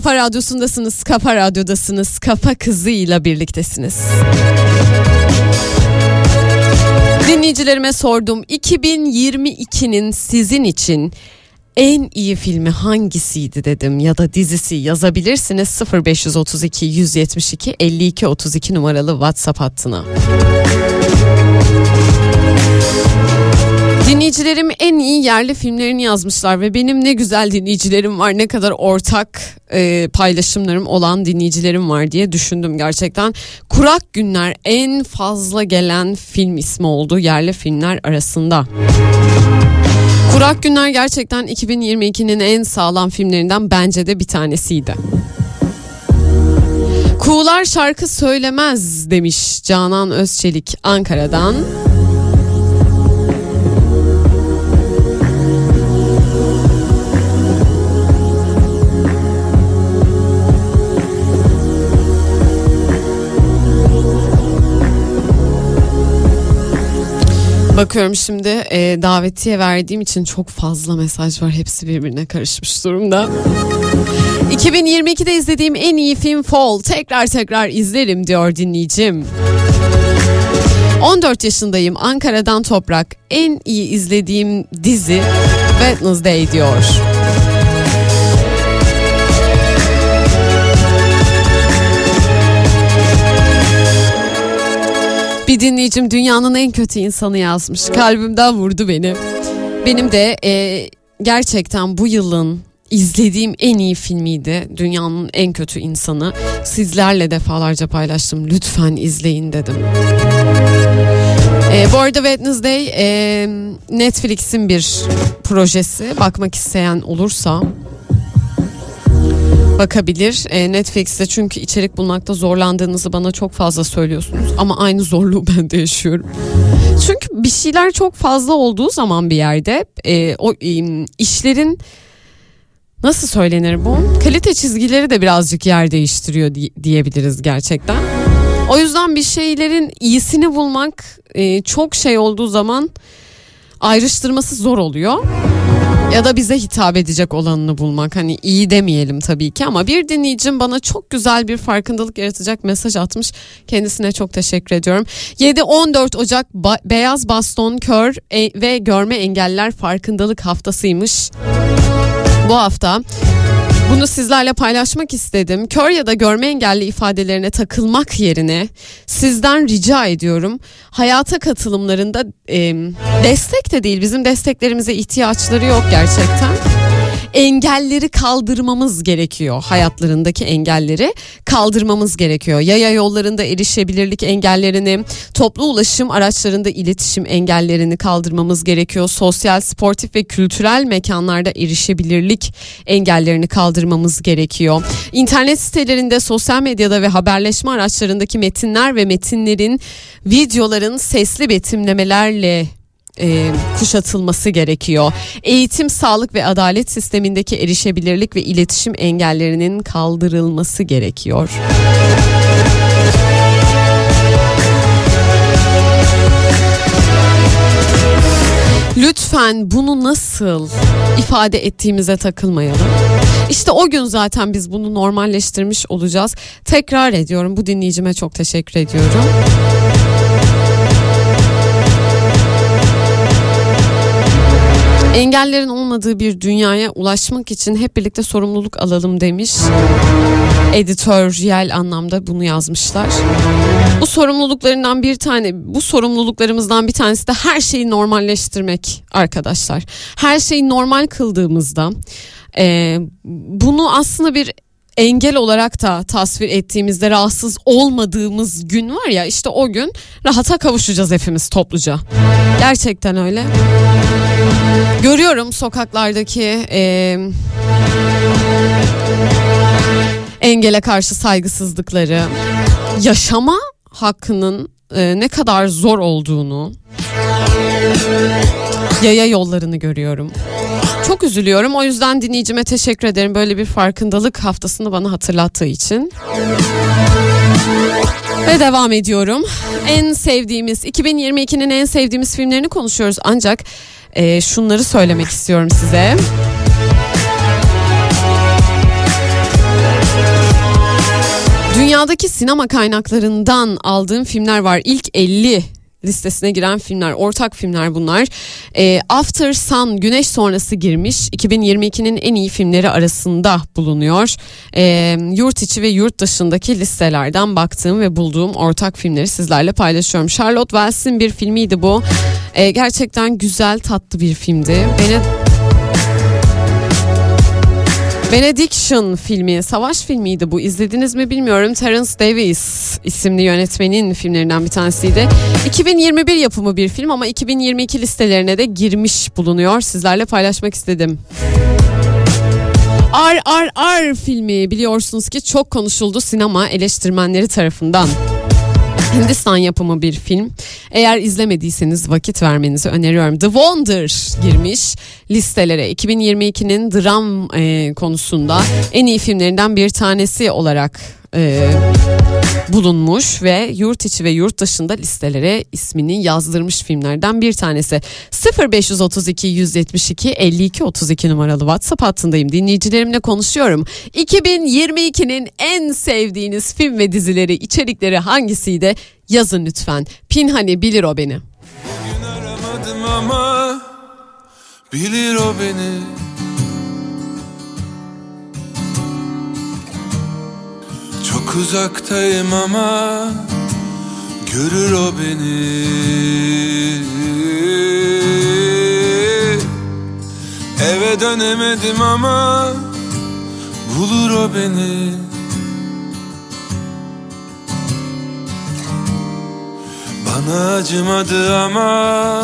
kafa radyosundasınız, kafa radyodasınız, kafa kızıyla birliktesiniz. Dinleyicilerime sordum 2022'nin sizin için en iyi filmi hangisiydi dedim ya da dizisi yazabilirsiniz 0532 172 52 32 numaralı WhatsApp hattına. Dinleyicilerim en iyi yerli filmlerini yazmışlar ve benim ne güzel dinleyicilerim var ne kadar ortak e, paylaşımlarım olan dinleyicilerim var diye düşündüm gerçekten. Kurak Günler en fazla gelen film ismi oldu yerli filmler arasında. Kurak Günler gerçekten 2022'nin en sağlam filmlerinden bence de bir tanesiydi. Kuğular şarkı söylemez demiş Canan Özçelik Ankara'dan. Bakıyorum şimdi e, davetiye verdiğim için çok fazla mesaj var. Hepsi birbirine karışmış durumda. 2022'de izlediğim en iyi film Fall. Tekrar tekrar izlerim diyor dinleyicim. 14 yaşındayım. Ankara'dan Toprak. En iyi izlediğim dizi Wednesday diyor. Bir dinleyicim dünyanın en kötü insanı yazmış. Kalbimden vurdu beni. Benim de e, gerçekten bu yılın izlediğim en iyi filmiydi. Dünyanın en kötü insanı. Sizlerle defalarca paylaştım. Lütfen izleyin dedim. E, bu arada Wednesday e, Netflix'in bir projesi. Bakmak isteyen olursa bakabilir. E, Netflix'te çünkü içerik bulmakta zorlandığınızı bana çok fazla söylüyorsunuz. Ama aynı zorluğu ben de yaşıyorum. Çünkü bir şeyler çok fazla olduğu zaman bir yerde e, o işlerin nasıl söylenir bu? Kalite çizgileri de birazcık yer değiştiriyor di- diyebiliriz gerçekten. O yüzden bir şeylerin iyisini bulmak e, çok şey olduğu zaman ayrıştırması zor oluyor. Ya da bize hitap edecek olanını bulmak. Hani iyi demeyelim tabii ki ama bir dinleyicim bana çok güzel bir farkındalık yaratacak mesaj atmış. Kendisine çok teşekkür ediyorum. 7-14 Ocak Ba- Beyaz Baston Kör e- ve Görme Engeller Farkındalık Haftasıymış. Bu hafta bunu sizlerle paylaşmak istedim. Kör ya da görme engelli ifadelerine takılmak yerine sizden rica ediyorum. Hayata katılımlarında e, destek de değil bizim desteklerimize ihtiyaçları yok gerçekten. Engelleri kaldırmamız gerekiyor. Hayatlarındaki engelleri kaldırmamız gerekiyor. Yaya yollarında erişebilirlik engellerini, toplu ulaşım araçlarında iletişim engellerini kaldırmamız gerekiyor. Sosyal, sportif ve kültürel mekanlarda erişebilirlik engellerini kaldırmamız gerekiyor. İnternet sitelerinde, sosyal medyada ve haberleşme araçlarındaki metinler ve metinlerin, videoların sesli betimlemelerle e, kuşatılması gerekiyor. Eğitim, sağlık ve adalet sistemindeki erişebilirlik ve iletişim engellerinin kaldırılması gerekiyor. Lütfen bunu nasıl ifade ettiğimize takılmayalım. İşte o gün zaten biz bunu normalleştirmiş olacağız. Tekrar ediyorum bu dinleyicime çok teşekkür ediyorum. Engellerin olmadığı bir dünyaya ulaşmak için hep birlikte sorumluluk alalım demiş. Editoryal anlamda bunu yazmışlar. Bu sorumluluklarından bir tane, bu sorumluluklarımızdan bir tanesi de her şeyi normalleştirmek arkadaşlar. Her şeyi normal kıldığımızda e, bunu aslında bir engel olarak da tasvir ettiğimizde rahatsız olmadığımız gün var ya işte o gün rahata kavuşacağız hepimiz topluca. Gerçekten öyle. Görüyorum sokaklardaki e, engele karşı saygısızlıkları, yaşama hakkının e, ne kadar zor olduğunu, yaya yollarını görüyorum. Çok üzülüyorum. O yüzden dinleyicime teşekkür ederim böyle bir farkındalık haftasını bana hatırlattığı için. Ve devam ediyorum. En sevdiğimiz 2022'nin en sevdiğimiz filmlerini konuşuyoruz ancak e, şunları söylemek istiyorum size. Dünyadaki sinema kaynaklarından aldığım filmler var. İlk 50 listesine giren filmler, ortak filmler bunlar. E, After Sun, Güneş Sonrası girmiş. 2022'nin en iyi filmleri arasında bulunuyor. E, yurt içi ve yurt dışındaki listelerden baktığım ve bulduğum ortak filmleri sizlerle paylaşıyorum. Charlotte Wells'in bir filmiydi bu. E, gerçekten güzel, tatlı bir filmdi. Beni Benediction filmi, savaş filmiydi bu. İzlediniz mi bilmiyorum. Terence Davis isimli yönetmenin filmlerinden bir tanesiydi. 2021 yapımı bir film ama 2022 listelerine de girmiş bulunuyor. Sizlerle paylaşmak istedim. RRR filmi biliyorsunuz ki çok konuşuldu sinema eleştirmenleri tarafından. Hindistan yapımı bir film. Eğer izlemediyseniz vakit vermenizi öneriyorum. The Wonder girmiş listelere. 2022'nin dram e, konusunda en iyi filmlerinden bir tanesi olarak e, bulunmuş ve yurt içi ve yurt dışında listelere ismini yazdırmış filmlerden bir tanesi. 0532 172 52 32 numaralı WhatsApp hattındayım. Dinleyicilerimle konuşuyorum. 2022'nin en sevdiğiniz film ve dizileri, içerikleri hangisiydi? Yazın lütfen. Pinhani bilir o beni. Aramadım ama bilir o beni Çok uzaktayım ama görür o beni. Eve dönemedim ama bulur o beni. Bana acımadı ama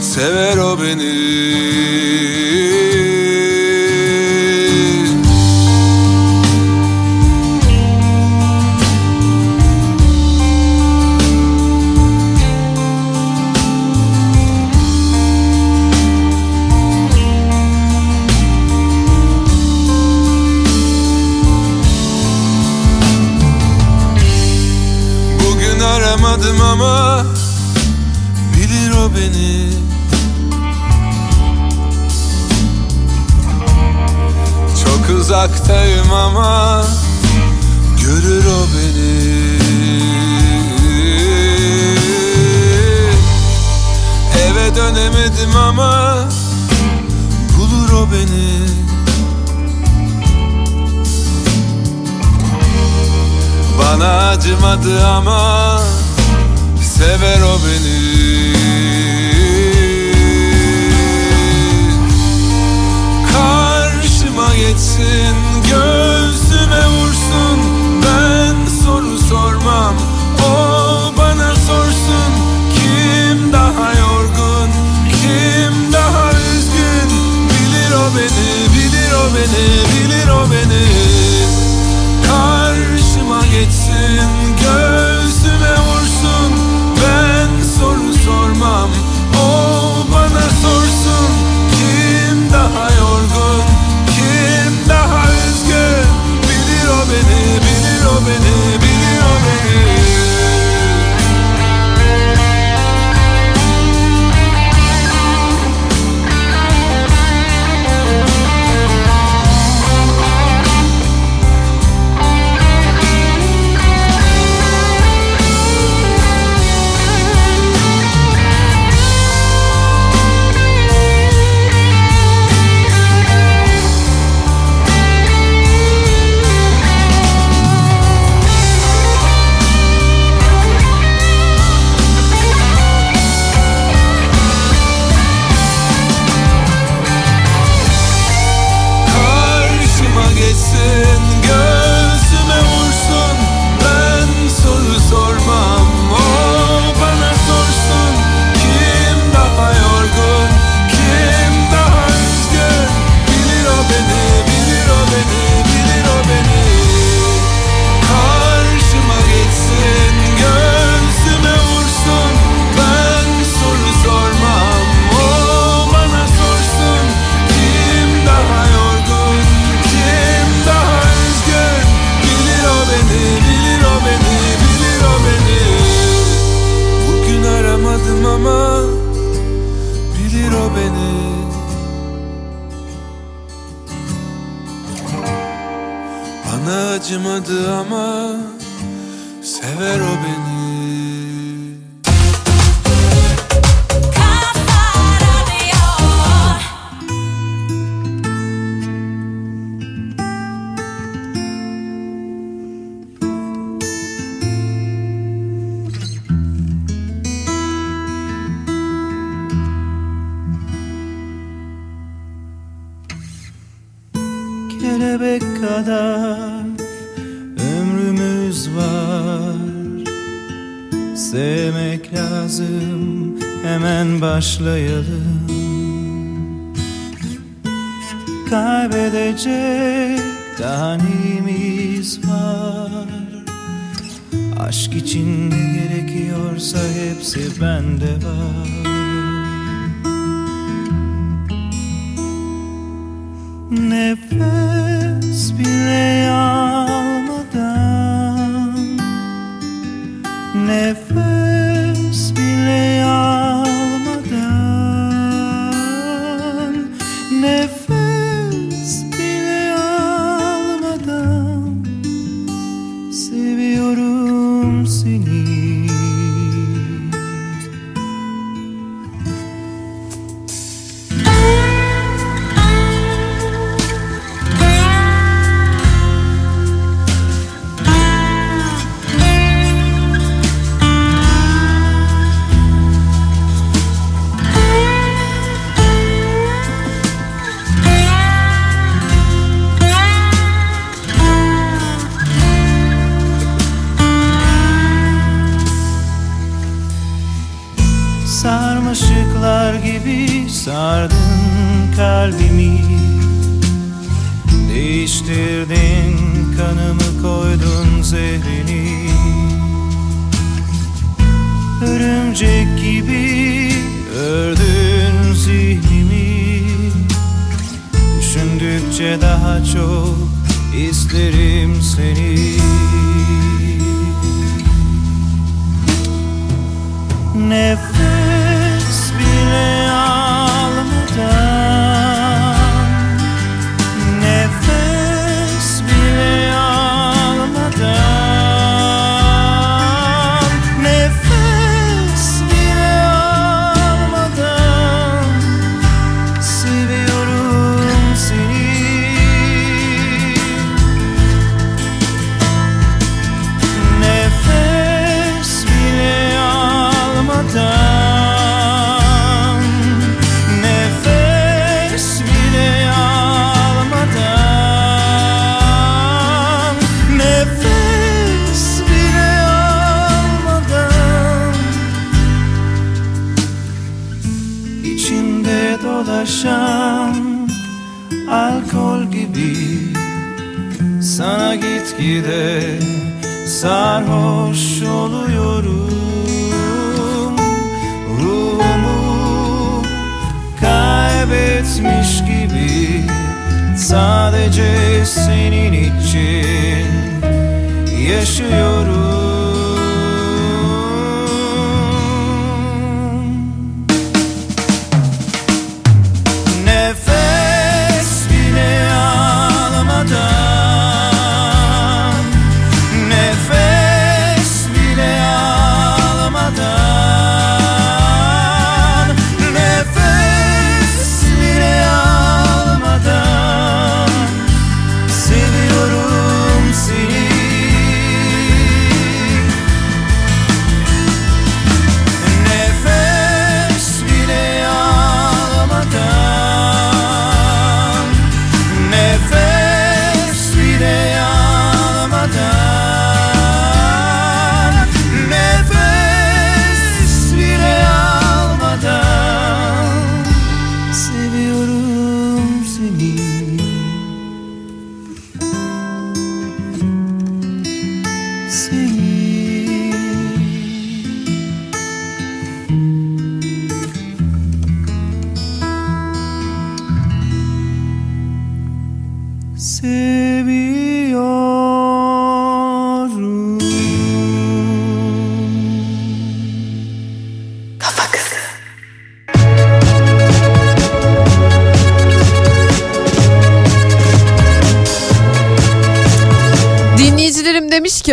sever o beni aramadım ama bilir o beni. Çok uzaktayım ama görür o beni. Eve dönemedim ama bulur o beni. Bana acımadı ama sever o beni. Karşıma geçsin göğsüme vursun. Ben soru sormam o bana sorsun. Kim daha yorgun kim daha üzgün? Bilir o beni bilir o beni bilir o beni. Karşıma geçsin göğsüme vursun sormam. O bana sorsun Kim daha yorgun kim daha üzgün? Bilir o beni bilir o beni bilir o beni Acımadı ama sever o beni. Kelebek kadar Sevmek lazım. Hemen başlayalım. Kaybedecek daha neyimiz var. Aşk için ne gerekiyorsa hepsi bende var. Nefes Sana gitgide sarhoş oluyorum. Ruhumu kaybetmiş gibi Sadece senin için yaşıyorum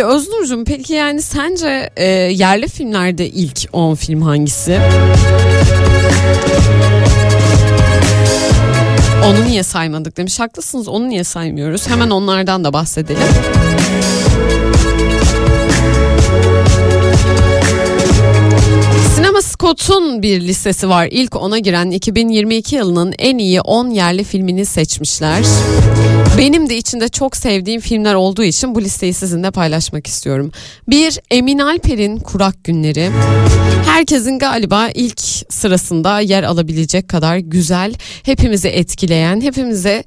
Dinleyicilerim demiş ki Öznur'cum peki yani sence e, yerli filmlerde ilk 10 film hangisi? Onu niye saymadık demiş. Haklısınız onu niye saymıyoruz? Hemen onlardan da bahsedelim. Scott'un bir listesi var. İlk ona giren 2022 yılının en iyi 10 yerli filmini seçmişler. Benim de içinde çok sevdiğim filmler olduğu için bu listeyi sizinle paylaşmak istiyorum. Bir Emin Alper'in Kurak Günleri. Herkesin galiba ilk sırasında yer alabilecek kadar güzel, hepimizi etkileyen, hepimize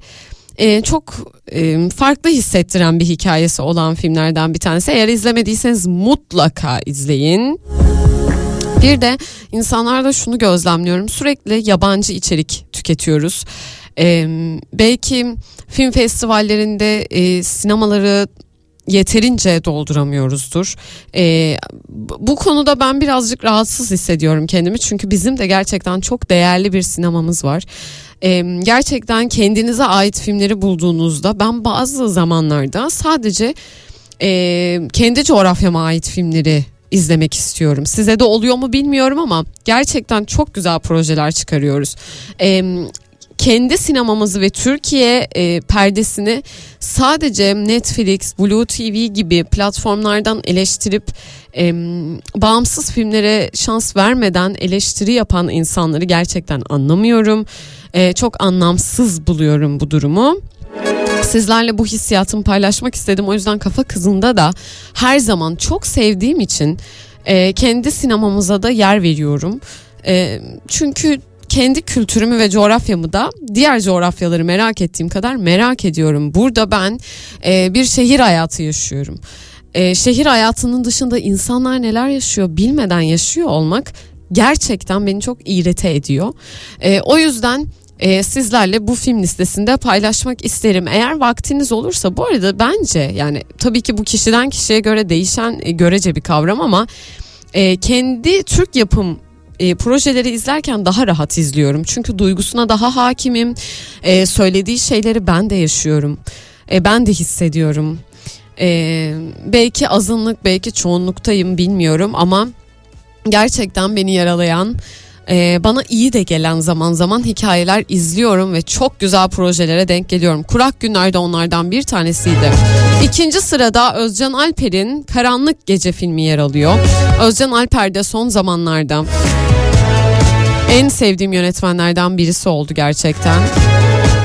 e, çok e, farklı hissettiren bir hikayesi olan filmlerden bir tanesi. Eğer izlemediyseniz mutlaka izleyin. Bir de insanlarda şunu gözlemliyorum sürekli yabancı içerik tüketiyoruz. Ee, belki film festivallerinde e, sinemaları yeterince dolduramıyoruzdur. Ee, bu konuda ben birazcık rahatsız hissediyorum kendimi çünkü bizim de gerçekten çok değerli bir sinemamız var. Ee, gerçekten kendinize ait filmleri bulduğunuzda ben bazı zamanlarda sadece e, kendi coğrafyama ait filmleri izlemek istiyorum. Size de oluyor mu bilmiyorum ama gerçekten çok güzel projeler çıkarıyoruz. Ee, kendi sinemamızı ve Türkiye e, perdesini sadece Netflix, Blue TV gibi platformlardan eleştirip e, bağımsız filmlere şans vermeden eleştiri yapan insanları gerçekten anlamıyorum. E, çok anlamsız buluyorum bu durumu. Sizlerle bu hissiyatımı paylaşmak istedim. O yüzden kafa kızında da her zaman çok sevdiğim için e, kendi sinemamıza da yer veriyorum. E, çünkü kendi kültürümü ve coğrafyamı da diğer coğrafyaları merak ettiğim kadar merak ediyorum. Burada ben e, bir şehir hayatı yaşıyorum. E, şehir hayatının dışında insanlar neler yaşıyor bilmeden yaşıyor olmak gerçekten beni çok iğrete ediyor. E, o yüzden e, sizlerle bu film listesinde paylaşmak isterim. Eğer vaktiniz olursa bu arada bence yani tabii ki bu kişiden kişiye göre değişen e, görece bir kavram ama e, kendi Türk yapım e, projeleri izlerken daha rahat izliyorum. Çünkü duygusuna daha hakimim. E, söylediği şeyleri ben de yaşıyorum. E, ben de hissediyorum. E, belki azınlık belki çoğunluktayım bilmiyorum ama gerçekten beni yaralayan e, bana iyi de gelen zaman zaman hikayeler izliyorum ve çok güzel projelere denk geliyorum. Kurak Günler'de onlardan bir tanesiydi. İkinci sırada Özcan Alper'in Karanlık Gece filmi yer alıyor. Özcan Alper de son zamanlarda en sevdiğim yönetmenlerden birisi oldu gerçekten.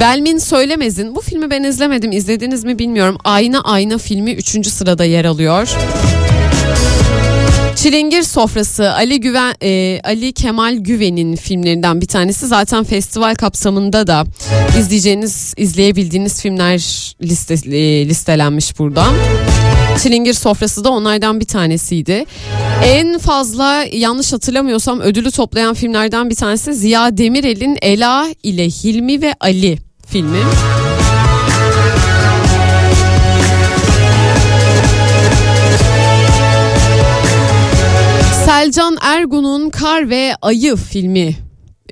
Belmin Söylemez'in bu filmi ben izlemedim izlediniz mi bilmiyorum. Ayna Ayna filmi 3. sırada yer alıyor. Çilingir Sofrası Ali Güven e, Ali Kemal Güven'in filmlerinden bir tanesi. Zaten festival kapsamında da izleyeceğiniz, izleyebildiğiniz filmler liste, e, listelenmiş burada. Çilingir Sofrası da onlardan bir tanesiydi. En fazla yanlış hatırlamıyorsam ödülü toplayan filmlerden bir tanesi Ziya Demirel'in Ela ile Hilmi ve Ali filmi. Selcan Ergun'un Kar ve Ayı filmi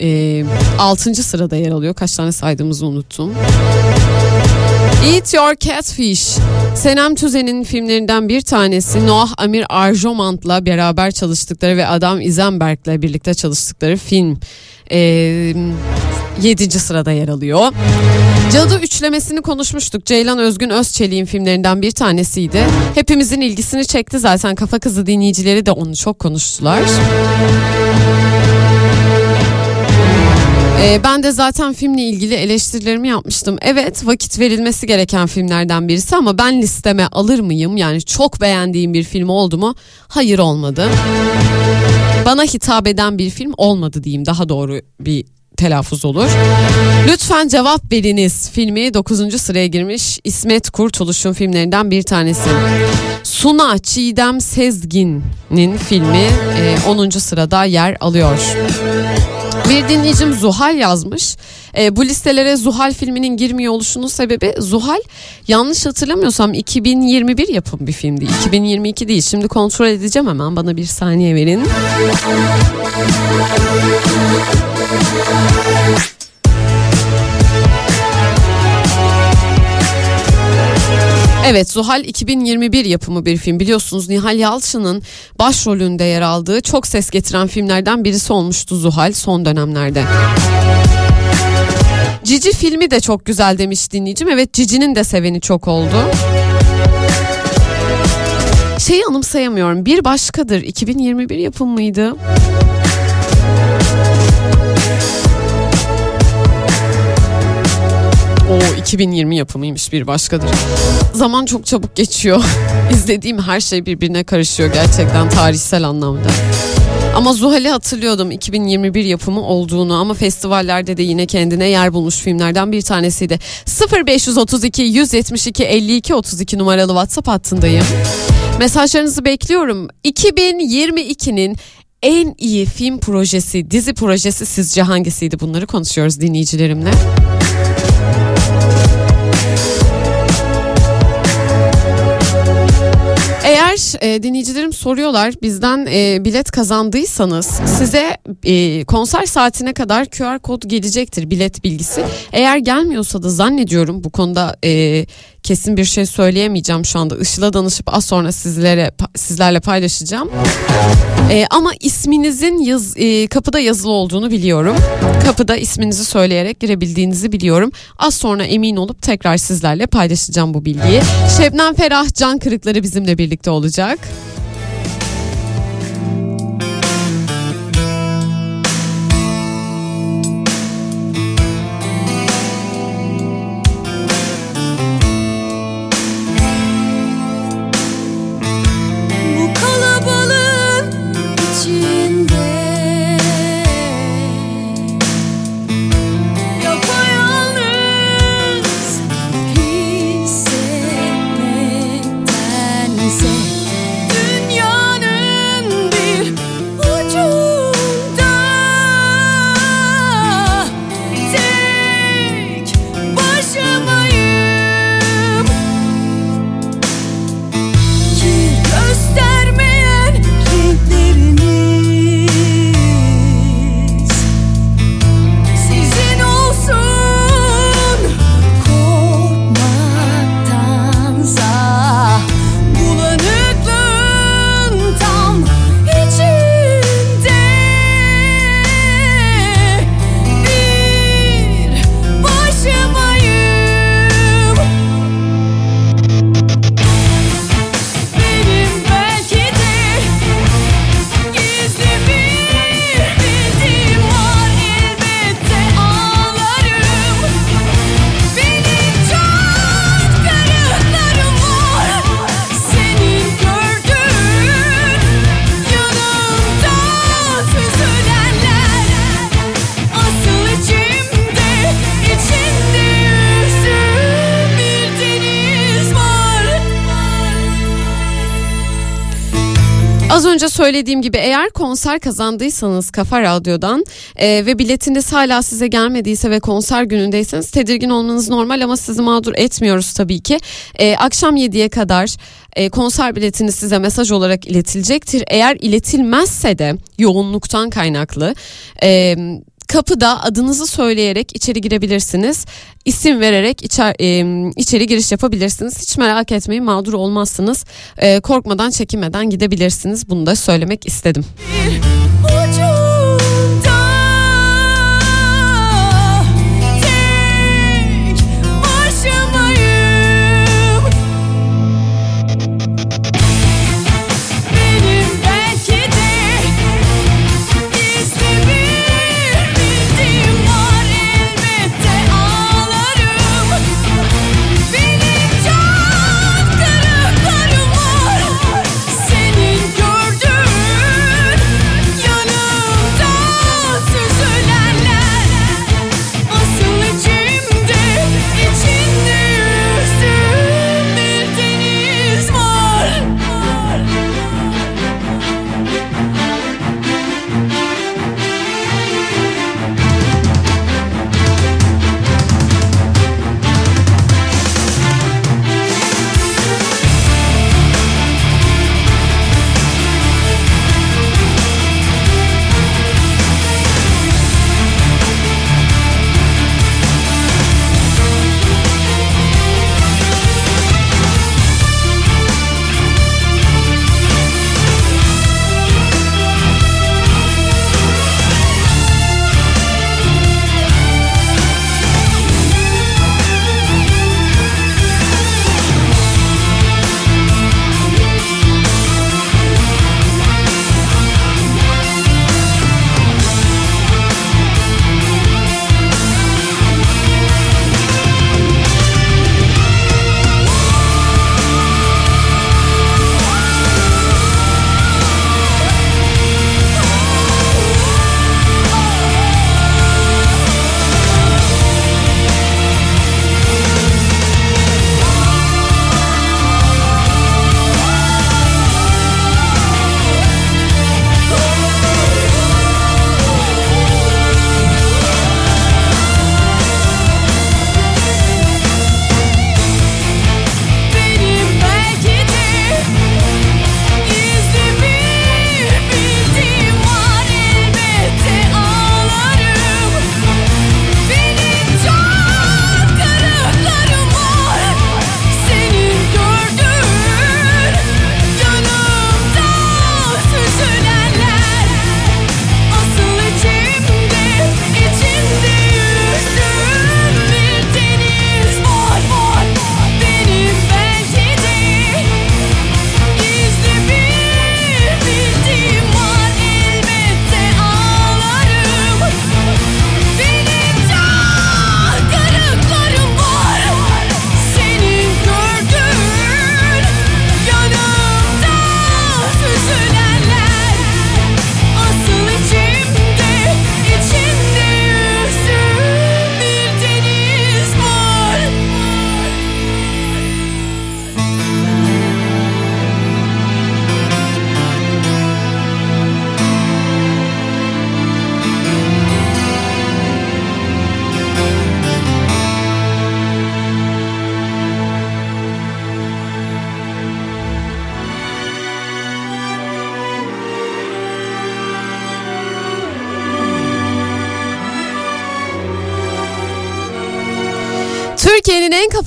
e, 6. sırada yer alıyor. Kaç tane saydığımızı unuttum. Eat Your Catfish. Senem Tüzen'in filmlerinden bir tanesi Noah Amir Arjomant'la beraber çalıştıkları ve Adam Isenberg'le birlikte çalıştıkları film. Ee, 7. sırada yer alıyor. Cadı üçlemesini konuşmuştuk. Ceylan Özgün Özçelik'in filmlerinden bir tanesiydi. Hepimizin ilgisini çekti zaten Kafa Kızı dinleyicileri de onu çok konuştular. Ee, ben de zaten filmle ilgili eleştirilerimi yapmıştım. Evet vakit verilmesi gereken filmlerden birisi ama ben listeme alır mıyım? Yani çok beğendiğim bir film oldu mu? Hayır olmadı. Bana hitap eden bir film olmadı diyeyim daha doğru bir telaffuz olur. Lütfen cevap veriniz filmi 9. sıraya girmiş İsmet Kurtuluş'un filmlerinden bir tanesi. Suna Çiğdem Sezgin'in filmi 10. sırada yer alıyor. Bir dinleyicim Zuhal yazmış. E, bu listelere Zuhal filminin girmiyor oluşunun sebebi Zuhal yanlış hatırlamıyorsam 2021 yapım bir filmdi. 2022 değil. Şimdi kontrol edeceğim hemen bana bir saniye verin. Evet Zuhal 2021 yapımı bir film biliyorsunuz Nihal Yalçın'ın başrolünde yer aldığı çok ses getiren filmlerden birisi olmuştu Zuhal son dönemlerde. Cici filmi de çok güzel demiş dinleyicim. Evet Cici'nin de seveni çok oldu. Şeyi anımsayamıyorum. Bir başkadır. 2021 yapımıydı. O 2020 yapımıymış bir başkadır. Zaman çok çabuk geçiyor. İzlediğim her şey birbirine karışıyor gerçekten tarihsel anlamda. Ama Zuhal'i hatırlıyordum 2021 yapımı olduğunu ama festivallerde de yine kendine yer bulmuş filmlerden bir tanesiydi. 0532 172 52 32 numaralı WhatsApp hattındayım. Mesajlarınızı bekliyorum. 2022'nin en iyi film projesi, dizi projesi sizce hangisiydi? Bunları konuşuyoruz dinleyicilerimle. Eğer e, dinleyicilerim soruyorlar bizden e, bilet kazandıysanız size e, konser saatine kadar QR kod gelecektir bilet bilgisi. Eğer gelmiyorsa da zannediyorum bu konuda e, kesin bir şey söyleyemeyeceğim şu anda. Işıl'a danışıp az sonra sizlere sizlerle paylaşacağım. E, ama isminizin yaz, e, kapıda yazılı olduğunu biliyorum. Kapıda isminizi söyleyerek girebildiğinizi biliyorum. Az sonra emin olup tekrar sizlerle paylaşacağım bu bilgiyi. Şebnem Ferah Can Kırıkları bizimle birlikte olacak. Söylediğim gibi eğer konser kazandıysanız Kafa Radyo'dan e, ve biletiniz hala size gelmediyse ve konser günündeyseniz tedirgin olmanız normal ama sizi mağdur etmiyoruz tabii ki. E, akşam 7'ye kadar e, konser biletiniz size mesaj olarak iletilecektir. Eğer iletilmezse de yoğunluktan kaynaklı... E, Kapıda adınızı söyleyerek içeri girebilirsiniz. İsim vererek içer, e, içeri giriş yapabilirsiniz. Hiç merak etmeyin mağdur olmazsınız. E, korkmadan çekinmeden gidebilirsiniz. Bunu da söylemek istedim. ucunda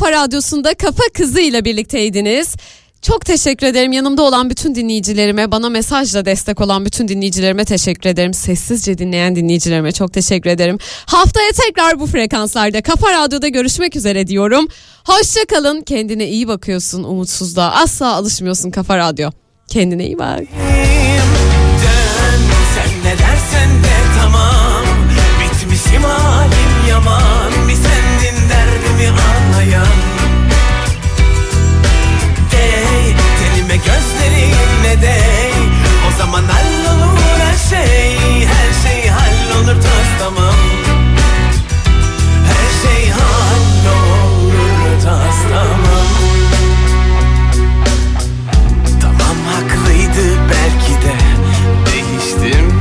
kafa radyosunda Kafa Kızı ile birlikteydiniz. Çok teşekkür ederim. Yanımda olan bütün dinleyicilerime, bana mesajla destek olan bütün dinleyicilerime teşekkür ederim. Sessizce dinleyen dinleyicilerime çok teşekkür ederim. Haftaya tekrar bu frekanslarda Kafa Radyo'da görüşmek üzere diyorum. Hoşça kalın. Kendine iyi bakıyorsun umutsuzluğa. Asla alışmıyorsun Kafa Radyo. Kendine iyi bak. Sen de tamam Bitmişim halim yaman Bir sendin derdimi anlayan Dey tenime gözlerinle dey O zaman hallolur her şey. Her şey hallolur toz tamam. Her şey hallolur toz tamam. Tamam haklıydı belki de. Değiştim.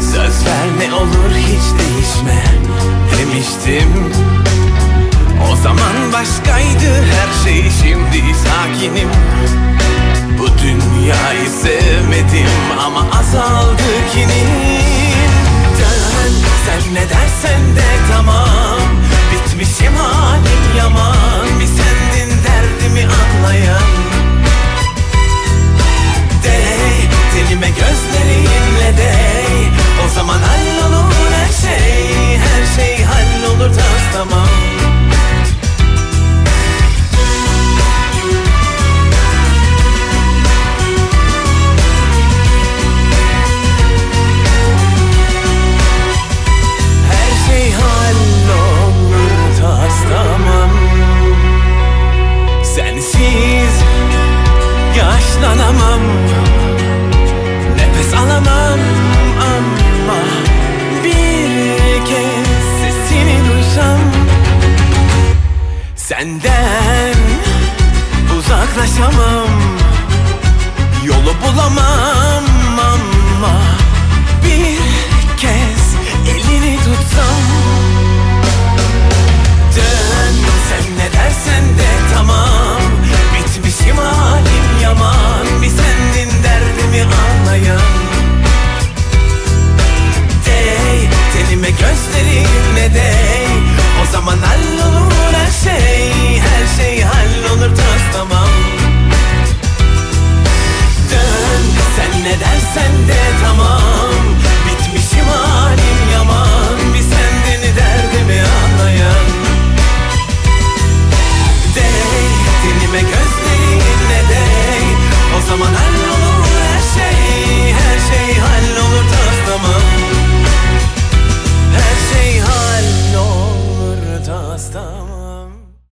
Söz ver ne olur hiç değişme demiştim başkaydı her şey şimdi sakinim. Bu dünyayı sevmedim ama azaldı kinin Dön sen ne dersen de tamam. Bitmişim halim yaman. Bir sendin derdimi anlayan. Dey tenime gözlerinle dey O zaman hallolur her şey. Her şey hallolur tas tamam alamam. Nefes alamam ama Bir kez sesini duysam Senden uzaklaşamam. Yolu bulamam ama Bir kez elini tutsam. Dön sen ne dersen de tamam Bitmişim halim yaman halimi anlayan? Dey tenime gözlerine dey O zaman hallolur her şey Her şey hallolur taslamam Dön sen ne dersen de tamam.